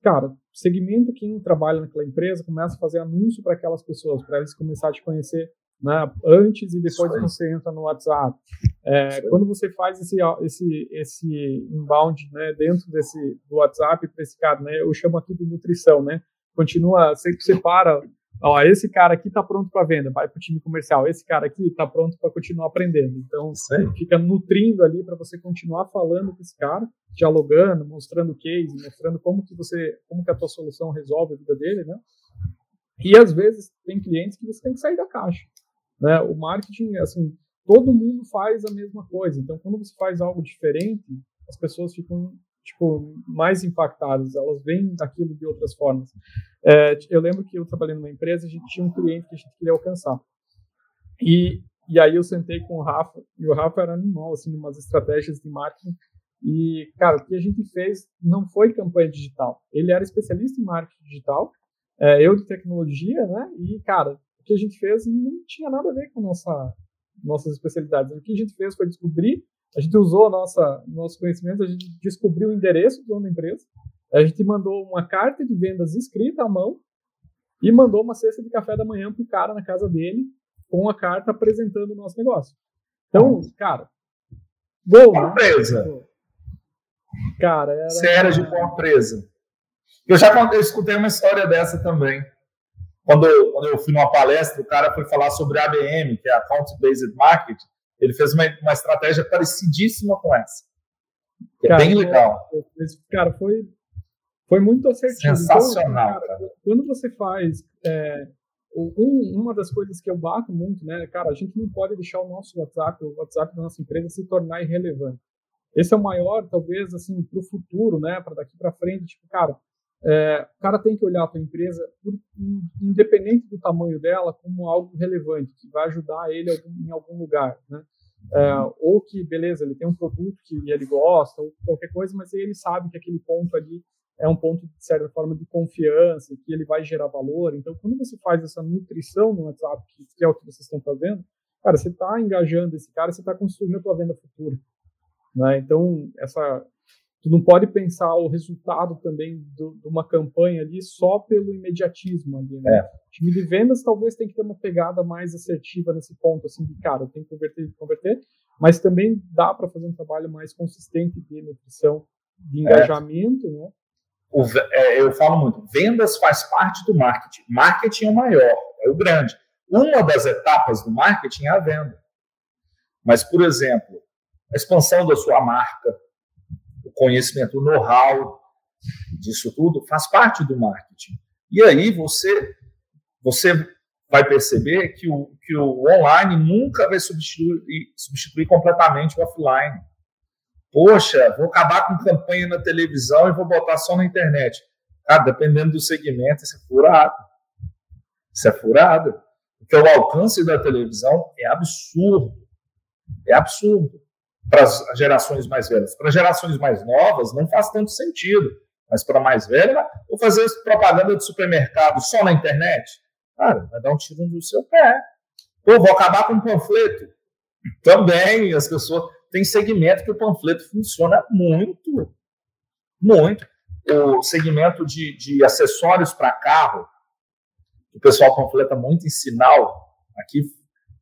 cara, segmenta quem trabalha naquela empresa, começa a fazer anúncio para aquelas pessoas, para eles começarem a te conhecer né, antes e depois que você entra no WhatsApp. É, quando você faz esse, esse, esse inbound né, dentro desse do WhatsApp para esse cara, né, eu chamo aqui de nutrição, né? Continua, sempre separa Ó, esse cara aqui está pronto para venda, vai para o time comercial. Esse cara aqui está pronto para continuar aprendendo. Então, fica nutrindo ali para você continuar falando com esse cara, dialogando, mostrando case, mostrando como que você, como que a tua solução resolve a vida dele, né? E às vezes tem clientes que você tem que sair da caixa, né? O marketing, assim, todo mundo faz a mesma coisa. Então, quando você faz algo diferente, as pessoas ficam tipo, mais impactadas, elas vêm daquilo de outras formas. É, eu lembro que eu trabalhei numa empresa, a gente tinha um cliente que a gente queria alcançar. E, e aí eu sentei com o Rafa, e o Rafa era animal, assim, umas estratégias de marketing. E, cara, o que a gente fez não foi campanha digital. Ele era especialista em marketing digital, é, eu de tecnologia, né? E, cara, o que a gente fez não tinha nada a ver com nossa, nossas especialidades. O que a gente fez foi descobrir a gente usou a nossa, nosso conhecimento, a gente descobriu o endereço do dono da empresa, a gente mandou uma carta de vendas escrita à mão e mandou uma cesta de café da manhã pro cara na casa dele com a carta apresentando o nosso negócio. Então, cara, bom. Qual empresa? Cara, era. Você era de qual empresa? Eu já eu escutei uma história dessa também. Quando, quando eu fui numa palestra, o cara foi falar sobre ABM, que é Account Based Marketing. Ele fez uma, uma estratégia parecidíssima com essa. é cara, bem legal. Cara, foi, foi muito assertivo. Sensacional, então, cara, Quando você faz. É, um, uma das coisas que eu bato muito, né, cara, a gente não pode deixar o nosso WhatsApp, o WhatsApp da nossa empresa, se tornar irrelevante. Esse é o maior, talvez, assim, para o futuro, né, para daqui para frente. Tipo, cara, é, o cara tem que olhar para a empresa, independente do tamanho dela, como algo relevante, que vai ajudar ele em algum lugar, né? É, ou que, beleza, ele tem um produto que ele gosta, ou qualquer coisa, mas ele sabe que aquele ponto ali é um ponto, de certa forma, de confiança, que ele vai gerar valor. Então, quando você faz essa nutrição no WhatsApp, que é o que vocês estão fazendo, cara, você está engajando esse cara, você está construindo a tua venda futura. Né? Então, essa, tu não pode pensar o resultado também do, de uma campanha ali só pelo imediatismo ali, né? É. O time de vendas talvez tenha que ter uma pegada mais assertiva nesse ponto, assim, de cara, tem que converter, converter, mas também dá para fazer um trabalho mais consistente de nutrição, de é. engajamento, é. né? O, é, eu falo muito, vendas faz parte do marketing. Marketing é o maior, é o grande. Uma das etapas do marketing é a venda. Mas, por exemplo, a expansão da sua marca, conhecimento, o know-how disso tudo faz parte do marketing. E aí você você vai perceber que o, que o online nunca vai substituir, substituir completamente o offline. Poxa, vou acabar com campanha na televisão e vou botar só na internet. Cara, dependendo do segmento, isso é furado. Isso é furado. Porque o alcance da televisão é absurdo. É absurdo para as gerações mais velhas. Para gerações mais novas, não faz tanto sentido. Mas para mais velha, vou fazer propaganda de supermercado só na internet? Cara, vai dar um tiro no seu pé. Pô, vou acabar com o panfleto. Também, as pessoas. Tem segmento que o panfleto funciona muito. Muito. O segmento de, de acessórios para carro, o pessoal panfleta muito em sinal. Aqui,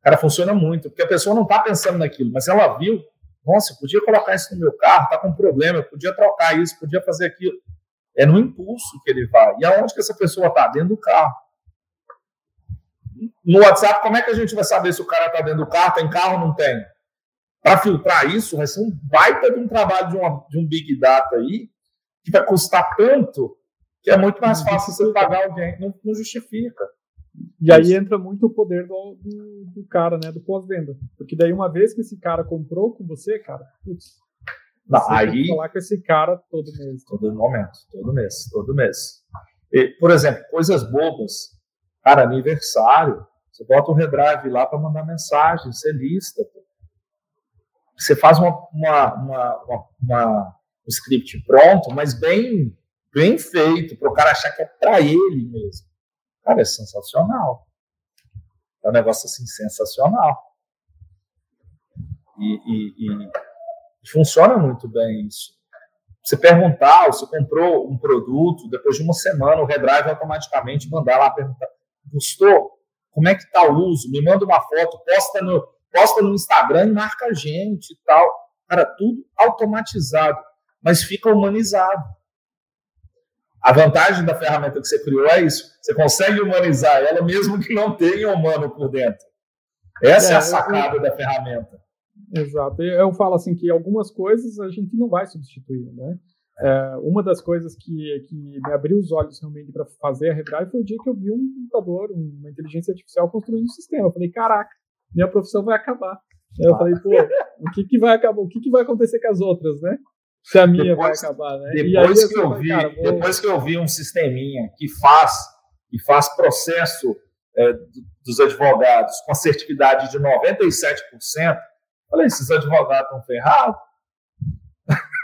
cara, funciona muito. Porque a pessoa não está pensando naquilo, mas ela viu nossa, eu podia colocar isso no meu carro, está com problema, eu podia trocar isso, podia fazer aquilo. É no impulso que ele vai. E aonde que essa pessoa está? Dentro do carro. No WhatsApp, como é que a gente vai saber se o cara está dentro do carro, tem carro ou não tem? Para filtrar isso, vai ser um baita de um trabalho de, uma, de um Big Data aí, que vai custar tanto que é muito mais fácil você pagar alguém. Não, não justifica. E aí entra muito o poder do, do, do cara, né? Do pós-venda. Porque daí, uma vez que esse cara comprou com você, cara, putz, não, você aí, tem que falar com esse cara todo mês. Todo momento, todo mês, todo mês. E, por exemplo, coisas bobas. Cara, aniversário. Você bota um redrive lá para mandar mensagem, você lista. Você faz uma, uma, uma, uma, um script pronto, mas bem, bem feito, para o cara achar que é para ele mesmo. Cara, é sensacional. É um negócio assim sensacional. E, e, e funciona muito bem isso. Você perguntar, você comprou um produto, depois de uma semana, o Redrive automaticamente mandar lá perguntar: gostou? Como é que está o uso? Me manda uma foto, posta no, posta no Instagram e marca a gente e tal. Cara, tudo automatizado, mas fica humanizado. A vantagem da ferramenta que você criou é isso. Você consegue humanizar ela mesmo que não tenha humano por dentro. Essa é, é a sacada eu, da ferramenta. Exato. Eu falo assim que algumas coisas a gente não vai substituir, né? É, uma das coisas que, que me abriu os olhos realmente para fazer a Redrive foi o dia que eu vi um computador, uma inteligência artificial construindo um sistema. Eu falei, caraca, minha profissão vai acabar. Eu ah. falei, pô, o que, que vai acabar? O que, que vai acontecer com as outras, né? Se a minha depois, vai acabar, né? Depois, que eu vi, cara, vou... depois que eu vi um sisteminha que faz, que faz processo é, dos advogados com assertividade de 97%, falei, esses advogados estão ferrados.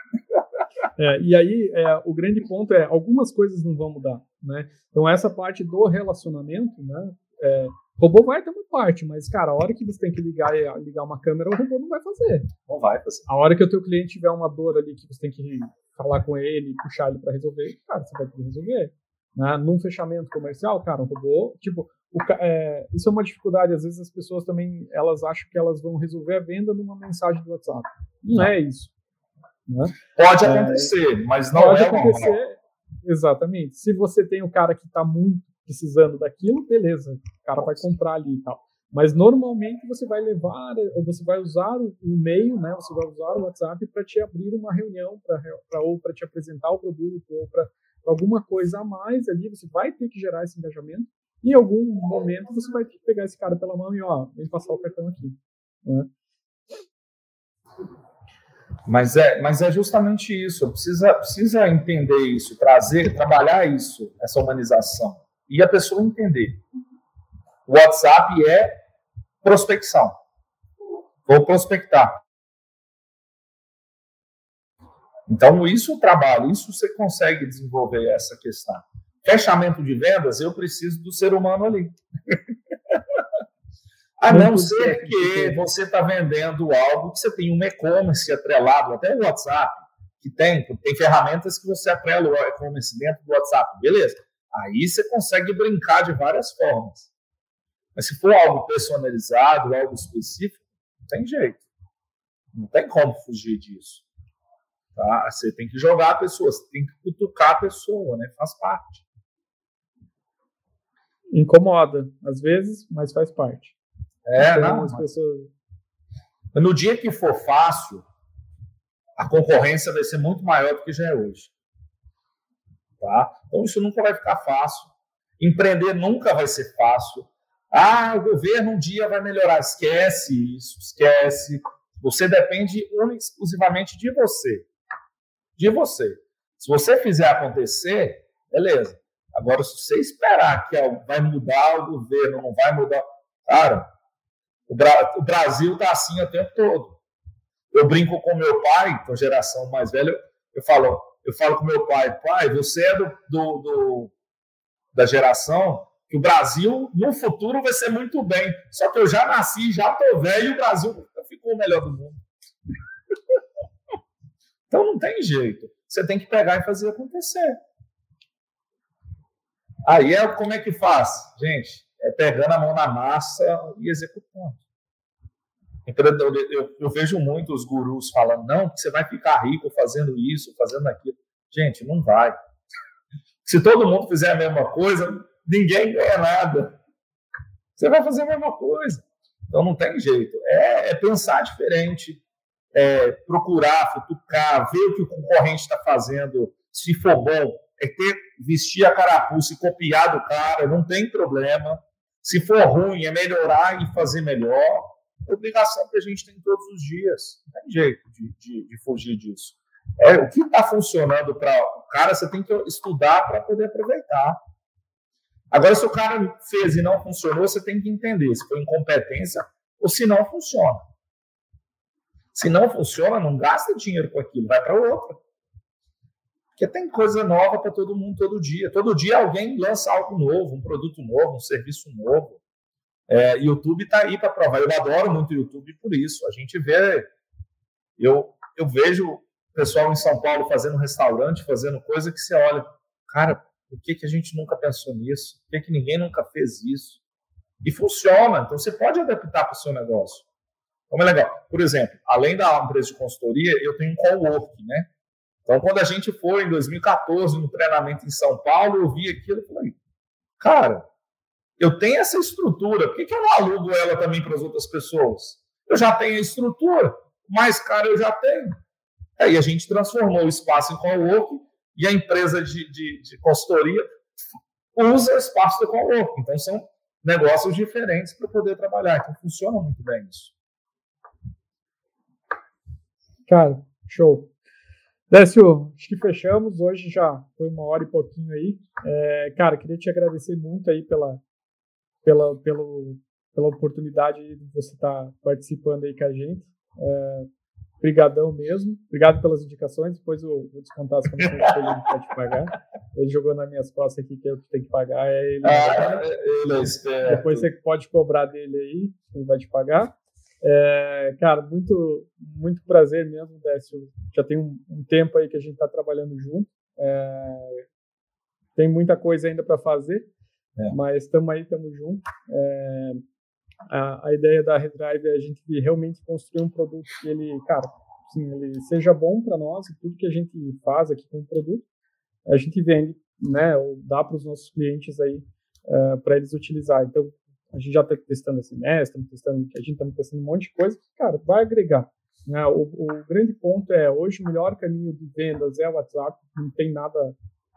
É, e aí, é, o grande ponto é, algumas coisas não vão mudar, né? Então, essa parte do relacionamento, né? É, robô vai ter uma parte, mas, cara, a hora que você tem que ligar, ligar uma câmera, o robô não vai fazer. Não vai fazer. A hora que o teu cliente tiver uma dor ali que você tem que falar com ele, puxar ele para resolver, cara, você vai ter que resolver. Né? Num fechamento comercial, cara, o robô, tipo, o, é, isso é uma dificuldade. Às vezes as pessoas também, elas acham que elas vão resolver a venda numa mensagem do WhatsApp. Não, não. é isso. Né? Pode é, acontecer, mas não pode é acontecer. Exatamente. Se você tem o cara que está muito precisando daquilo, beleza, o cara vai comprar ali e tal. Mas normalmente você vai levar, ou você vai usar o e-mail, né? Você vai usar o WhatsApp para te abrir uma reunião, para ou para te apresentar o produto, ou para alguma coisa a mais ali. Você vai ter que gerar esse engajamento. E em algum momento você vai ter que pegar esse cara pela mão e, ó, vem passar o cartão aqui. Né? Mas é, mas é justamente isso. Precisa, precisa entender isso, trazer, trabalhar isso, essa humanização e a pessoa entender. O WhatsApp é prospecção. Vou prospectar. Então, isso o trabalho, isso você consegue desenvolver essa questão. Fechamento de vendas, eu preciso do ser humano ali. A não ser que você está vendendo algo que você tem um e-commerce atrelado, até o WhatsApp, que tem, tem ferramentas que você atrela o e-commerce dentro do WhatsApp, beleza. Aí você consegue brincar de várias formas. Mas se for algo personalizado, algo específico, não tem jeito. Não tem como fugir disso. Tá? Você tem que jogar a pessoa, você tem que cutucar a pessoa, né? Faz parte. Incomoda, às vezes, mas faz parte. É, não. As pessoas... No dia que for fácil, a concorrência vai ser muito maior do que já é hoje. Tá? Então isso nunca vai ficar fácil. Empreender nunca vai ser fácil. Ah, o governo um dia vai melhorar. Esquece isso, esquece. Você depende exclusivamente de você. De você. Se você fizer acontecer, beleza. Agora, se você esperar que vai mudar o governo, não vai mudar. Cara, o, Bra... o Brasil está assim o tempo todo. Eu brinco com meu pai, com a geração mais velha, eu falo, eu falo com meu pai, pai, você é do, do, do da geração que o Brasil no futuro vai ser muito bem. Só que eu já nasci, já tô velho e o Brasil ficou o melhor do mundo. então não tem jeito. Você tem que pegar e fazer acontecer. Aí é como é que faz, gente? É pegando a mão na massa e executando. Eu, eu, vejo muitos gurus falando, não, você vai ficar rico fazendo isso, fazendo aquilo. Gente, não vai. Se todo mundo fizer a mesma coisa, ninguém ganha nada. Você vai fazer a mesma coisa. Então não tem jeito. É, é pensar diferente, é procurar, futucar, ver o que o concorrente está fazendo. Se for bom, é ter, vestir a carapuça e copiar do cara, não tem problema. Se for ruim, é melhorar e fazer melhor obrigação que a gente tem todos os dias. Não tem jeito de, de, de fugir disso. É, o que está funcionando para o cara, você tem que estudar para poder aproveitar. Agora, se o cara fez e não funcionou, você tem que entender se foi incompetência ou se não funciona. Se não funciona, não gasta dinheiro com aquilo, vai para outra. Porque tem coisa nova para todo mundo todo dia. Todo dia alguém lança algo novo, um produto novo, um serviço novo. É, YouTube está aí para provar. Eu adoro muito o YouTube por isso. A gente vê, eu, eu vejo pessoal em São Paulo fazendo restaurante, fazendo coisa que você olha, cara, por que, que a gente nunca pensou nisso? Por que, que ninguém nunca fez isso? E funciona. Então você pode adaptar para o seu negócio. Como é legal. Por exemplo, além da empresa de consultoria, eu tenho um co-work, né? Então, quando a gente foi em 2014 no treinamento em São Paulo, eu vi aquilo e falei, cara, eu tenho essa estrutura, por que, que eu não alugo ela também para as outras pessoas? Eu já tenho a estrutura, mais caro eu já tenho. Aí a gente transformou o espaço em coworking e a empresa de, de, de consultoria usa o espaço do coworking. Então são negócios diferentes para poder trabalhar. Então funciona muito bem isso. Cara, show. Décio, acho que fechamos. Hoje já foi uma hora e pouquinho aí. É, cara, queria te agradecer muito aí pela, pela, pelo, pela oportunidade de você estar tá participando aí com a gente. É, brigadão mesmo. Obrigado pelas indicações. Depois eu vou descontar as comissões que ele pode pagar. Ele jogou nas minhas costas aqui que eu tenho que pagar. É ele, ah, ele é. Depois você pode cobrar dele aí, ele vai te pagar. É, cara, muito, muito prazer mesmo, Décio. Já tem um, um tempo aí que a gente está trabalhando junto. É, tem muita coisa ainda para fazer. É. Mas estamos aí, estamos juntos. É, a, a, ideia da Redrive é a gente realmente construir um produto que ele, cara, assim, ele seja bom para nós e tudo que a gente faz aqui com o produto, a gente vende, né, ou dá para os nossos clientes aí uh, é, para eles utilizar. Então, a gente já está testando SMS, estamos testando, a gente está testando um monte de coisa que, cara, vai agregar. Né? O, o, grande ponto é, hoje o melhor caminho de vendas é o WhatsApp, não tem nada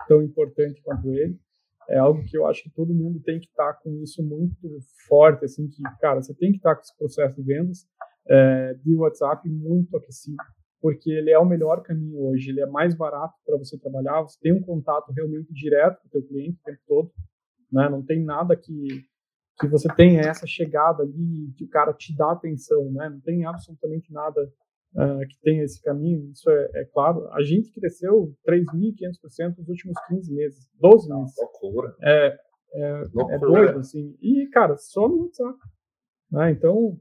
tão importante quanto ele é algo que eu acho que todo mundo tem que estar tá com isso muito forte, assim, que, cara, você tem que estar tá com esse processo de vendas é, de WhatsApp muito aquecido, porque ele é o melhor caminho hoje, ele é mais barato para você trabalhar, você tem um contato realmente direto com o teu cliente o tempo todo, né, não tem nada que, que você tenha essa chegada ali, que o cara te dá atenção, né, não tem absolutamente nada uh, que tem esse caminho, isso é, é claro. A gente cresceu 3.500% nos últimos 15 meses, 12 meses. Loucura. É, é, é doido, assim. E, cara, só no WhatsApp. Né? Então,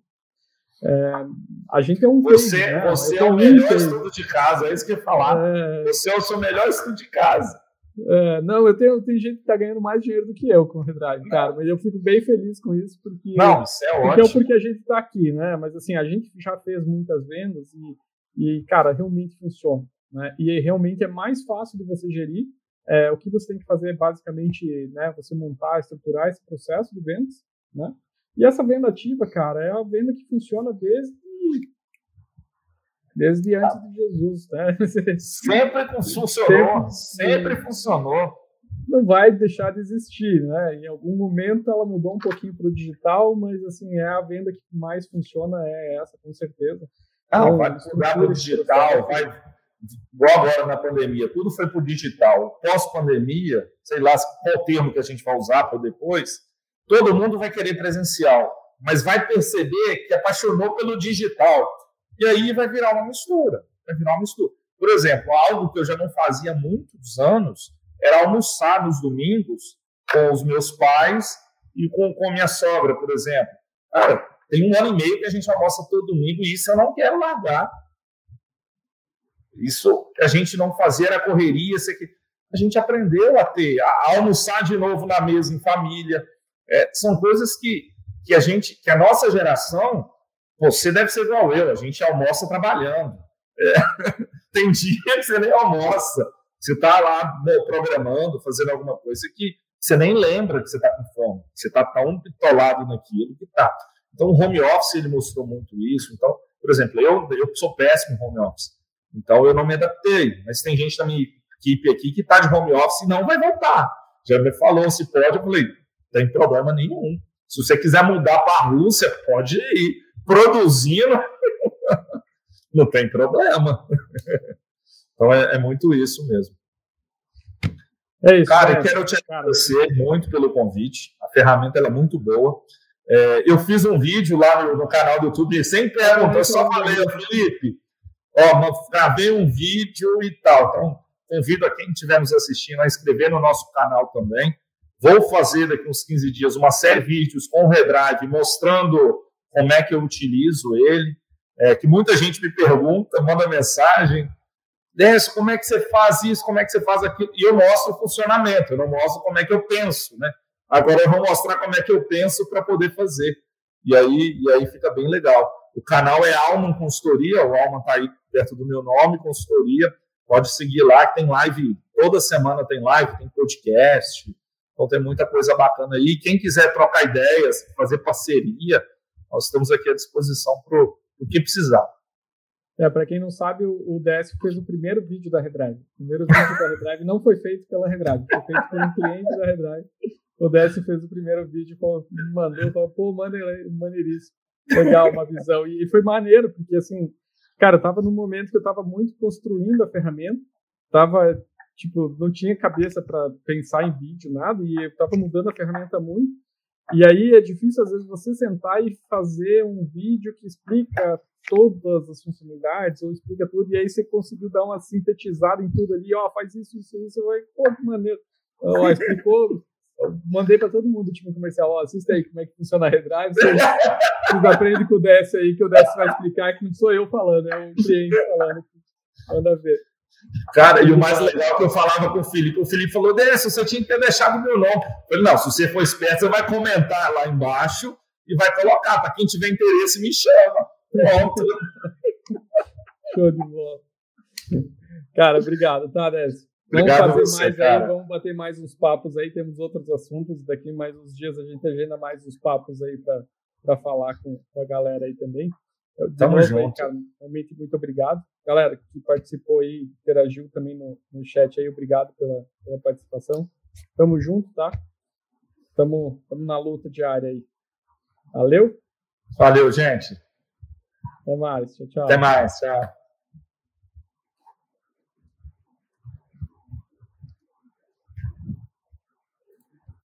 é, a gente é um Você, né? você é o melhor estudo de casa, é isso que eu ia falar. É... Você é o seu melhor estudo de casa. É, não, eu tenho, tem gente que está ganhando mais dinheiro do que eu com o Redrive, cara, mas eu fico bem feliz com isso, porque. Não, isso é porque ótimo. porque a gente está aqui, né? Mas assim, a gente já fez muitas vendas e, e cara, realmente funciona. Né? E realmente é mais fácil de você gerir. É, o que você tem que fazer é basicamente né, você montar, estruturar esse processo de vendas, né? E essa venda ativa, cara, é a venda que funciona desde desde antes de Jesus, né? Sempre funcionou, sempre, sempre funcionou. Não vai deixar de existir, né? Em algum momento ela mudou um pouquinho para o digital, mas assim é a venda que mais funciona é essa, com certeza. Não, então, vai mudar para o digital, vai igual agora na pandemia, tudo foi para o digital. Pós-pandemia, sei lá qual termo que a gente vai usar para depois, todo mundo vai querer presencial, mas vai perceber que apaixonou pelo digital. E aí vai virar uma mistura. Vai virar uma mistura. Por exemplo, algo que eu já não fazia há muitos anos era almoçar nos domingos com os meus pais e com, com minha sogra, por exemplo. Cara, tem um ano e meio que a gente almoça todo domingo e isso eu não quero largar. Isso a gente não fazia era correria, a gente aprendeu a ter, a almoçar de novo na mesa em família. É, são coisas que, que a gente, que a nossa geração você deve ser igual eu, a gente almoça trabalhando. É. Tem dia que você nem almoça. Você está lá programando, fazendo alguma coisa que você nem lembra que você está com fome. Você está tão bitolado naquilo que está. Então, o home office ele mostrou muito isso. Então, por exemplo, eu, eu sou péssimo em home office. Então, eu não me adaptei. Mas tem gente da minha equipe aqui que está de home office e não vai voltar. Já me falou se pode. Eu falei, tem problema nenhum. Se você quiser mudar para a Rússia, pode ir produzindo, não tem problema. Então é, é muito isso mesmo. É isso, cara, é, quero te agradecer cara. muito pelo convite. A ferramenta é muito boa. É, eu fiz um vídeo lá no, no, canal do YouTube sem pergunta, eu só falei, Felipe, ó, gravei um vídeo e tal. Então, convido a quem estiver nos assistindo a inscrever no nosso canal também. Vou fazer daqui uns 15 dias uma série de vídeos com o Redrive mostrando como é que eu utilizo ele, é, que muita gente me pergunta, manda mensagem, Décio, como é que você faz isso, como é que você faz aquilo, e eu mostro o funcionamento, eu não mostro como é que eu penso, né? Agora eu vou mostrar como é que eu penso para poder fazer. E aí, e aí fica bem legal. O canal é Alman Consultoria, o Alman está aí perto do meu nome, consultoria. Pode seguir lá, que tem live, toda semana tem live, tem podcast. Então tem muita coisa bacana aí. Quem quiser trocar ideias, fazer parceria, nós estamos aqui à disposição para o que precisar. É, para quem não sabe, o, DS fez o primeiro vídeo da Redrive. O primeiro vídeo da Redrive não foi feito pela Redrive, foi feito por um cliente da Redrive. O DS fez o primeiro vídeo, me mandou, falou, pô, maneiríssimo. Legal, uma visão. E foi maneiro, porque assim, cara, eu tava num momento que eu tava muito construindo a ferramenta, tava, tipo, não tinha cabeça para pensar em vídeo, nada, e eu tava mudando a ferramenta muito. E aí é difícil, às vezes, você sentar e fazer um vídeo que explica todas as funcionalidades, ou explica tudo, e aí você conseguiu dar uma sintetizada em tudo ali, ó, oh, faz isso, isso, isso, vai, pô, que maneiro. Ó, explicou, mandei para todo mundo o time comercial, ó, assista aí como é que funciona a Redrive, vocês, vocês aprendem com o DS aí, que o DS vai explicar, que não sou eu falando, é o cliente falando. Manda ver. Cara, e o mais legal é que eu falava com o Felipe, o Felipe falou, Décio, você tinha que ter deixado o meu nome. Eu falei, não, se você for esperto, você vai comentar lá embaixo e vai colocar. Para quem tiver interesse, me chama. Pronto. Show de bola. Cara, obrigado, tá, Décio? Vamos Obrigado fazer você, mais cara. aí, vamos bater mais uns papos aí, temos outros assuntos, daqui mais uns dias a gente agenda mais uns papos aí para falar com, com a galera aí também. Tamo junto. Aí, cara, realmente muito obrigado. Galera que participou aí, interagiu também no, no chat aí, obrigado pela, pela participação. Tamo junto, tá? Tamo, tamo na luta diária aí. Valeu? Valeu, gente. Até mais. Tchau, tchau. Até mais. Tchau.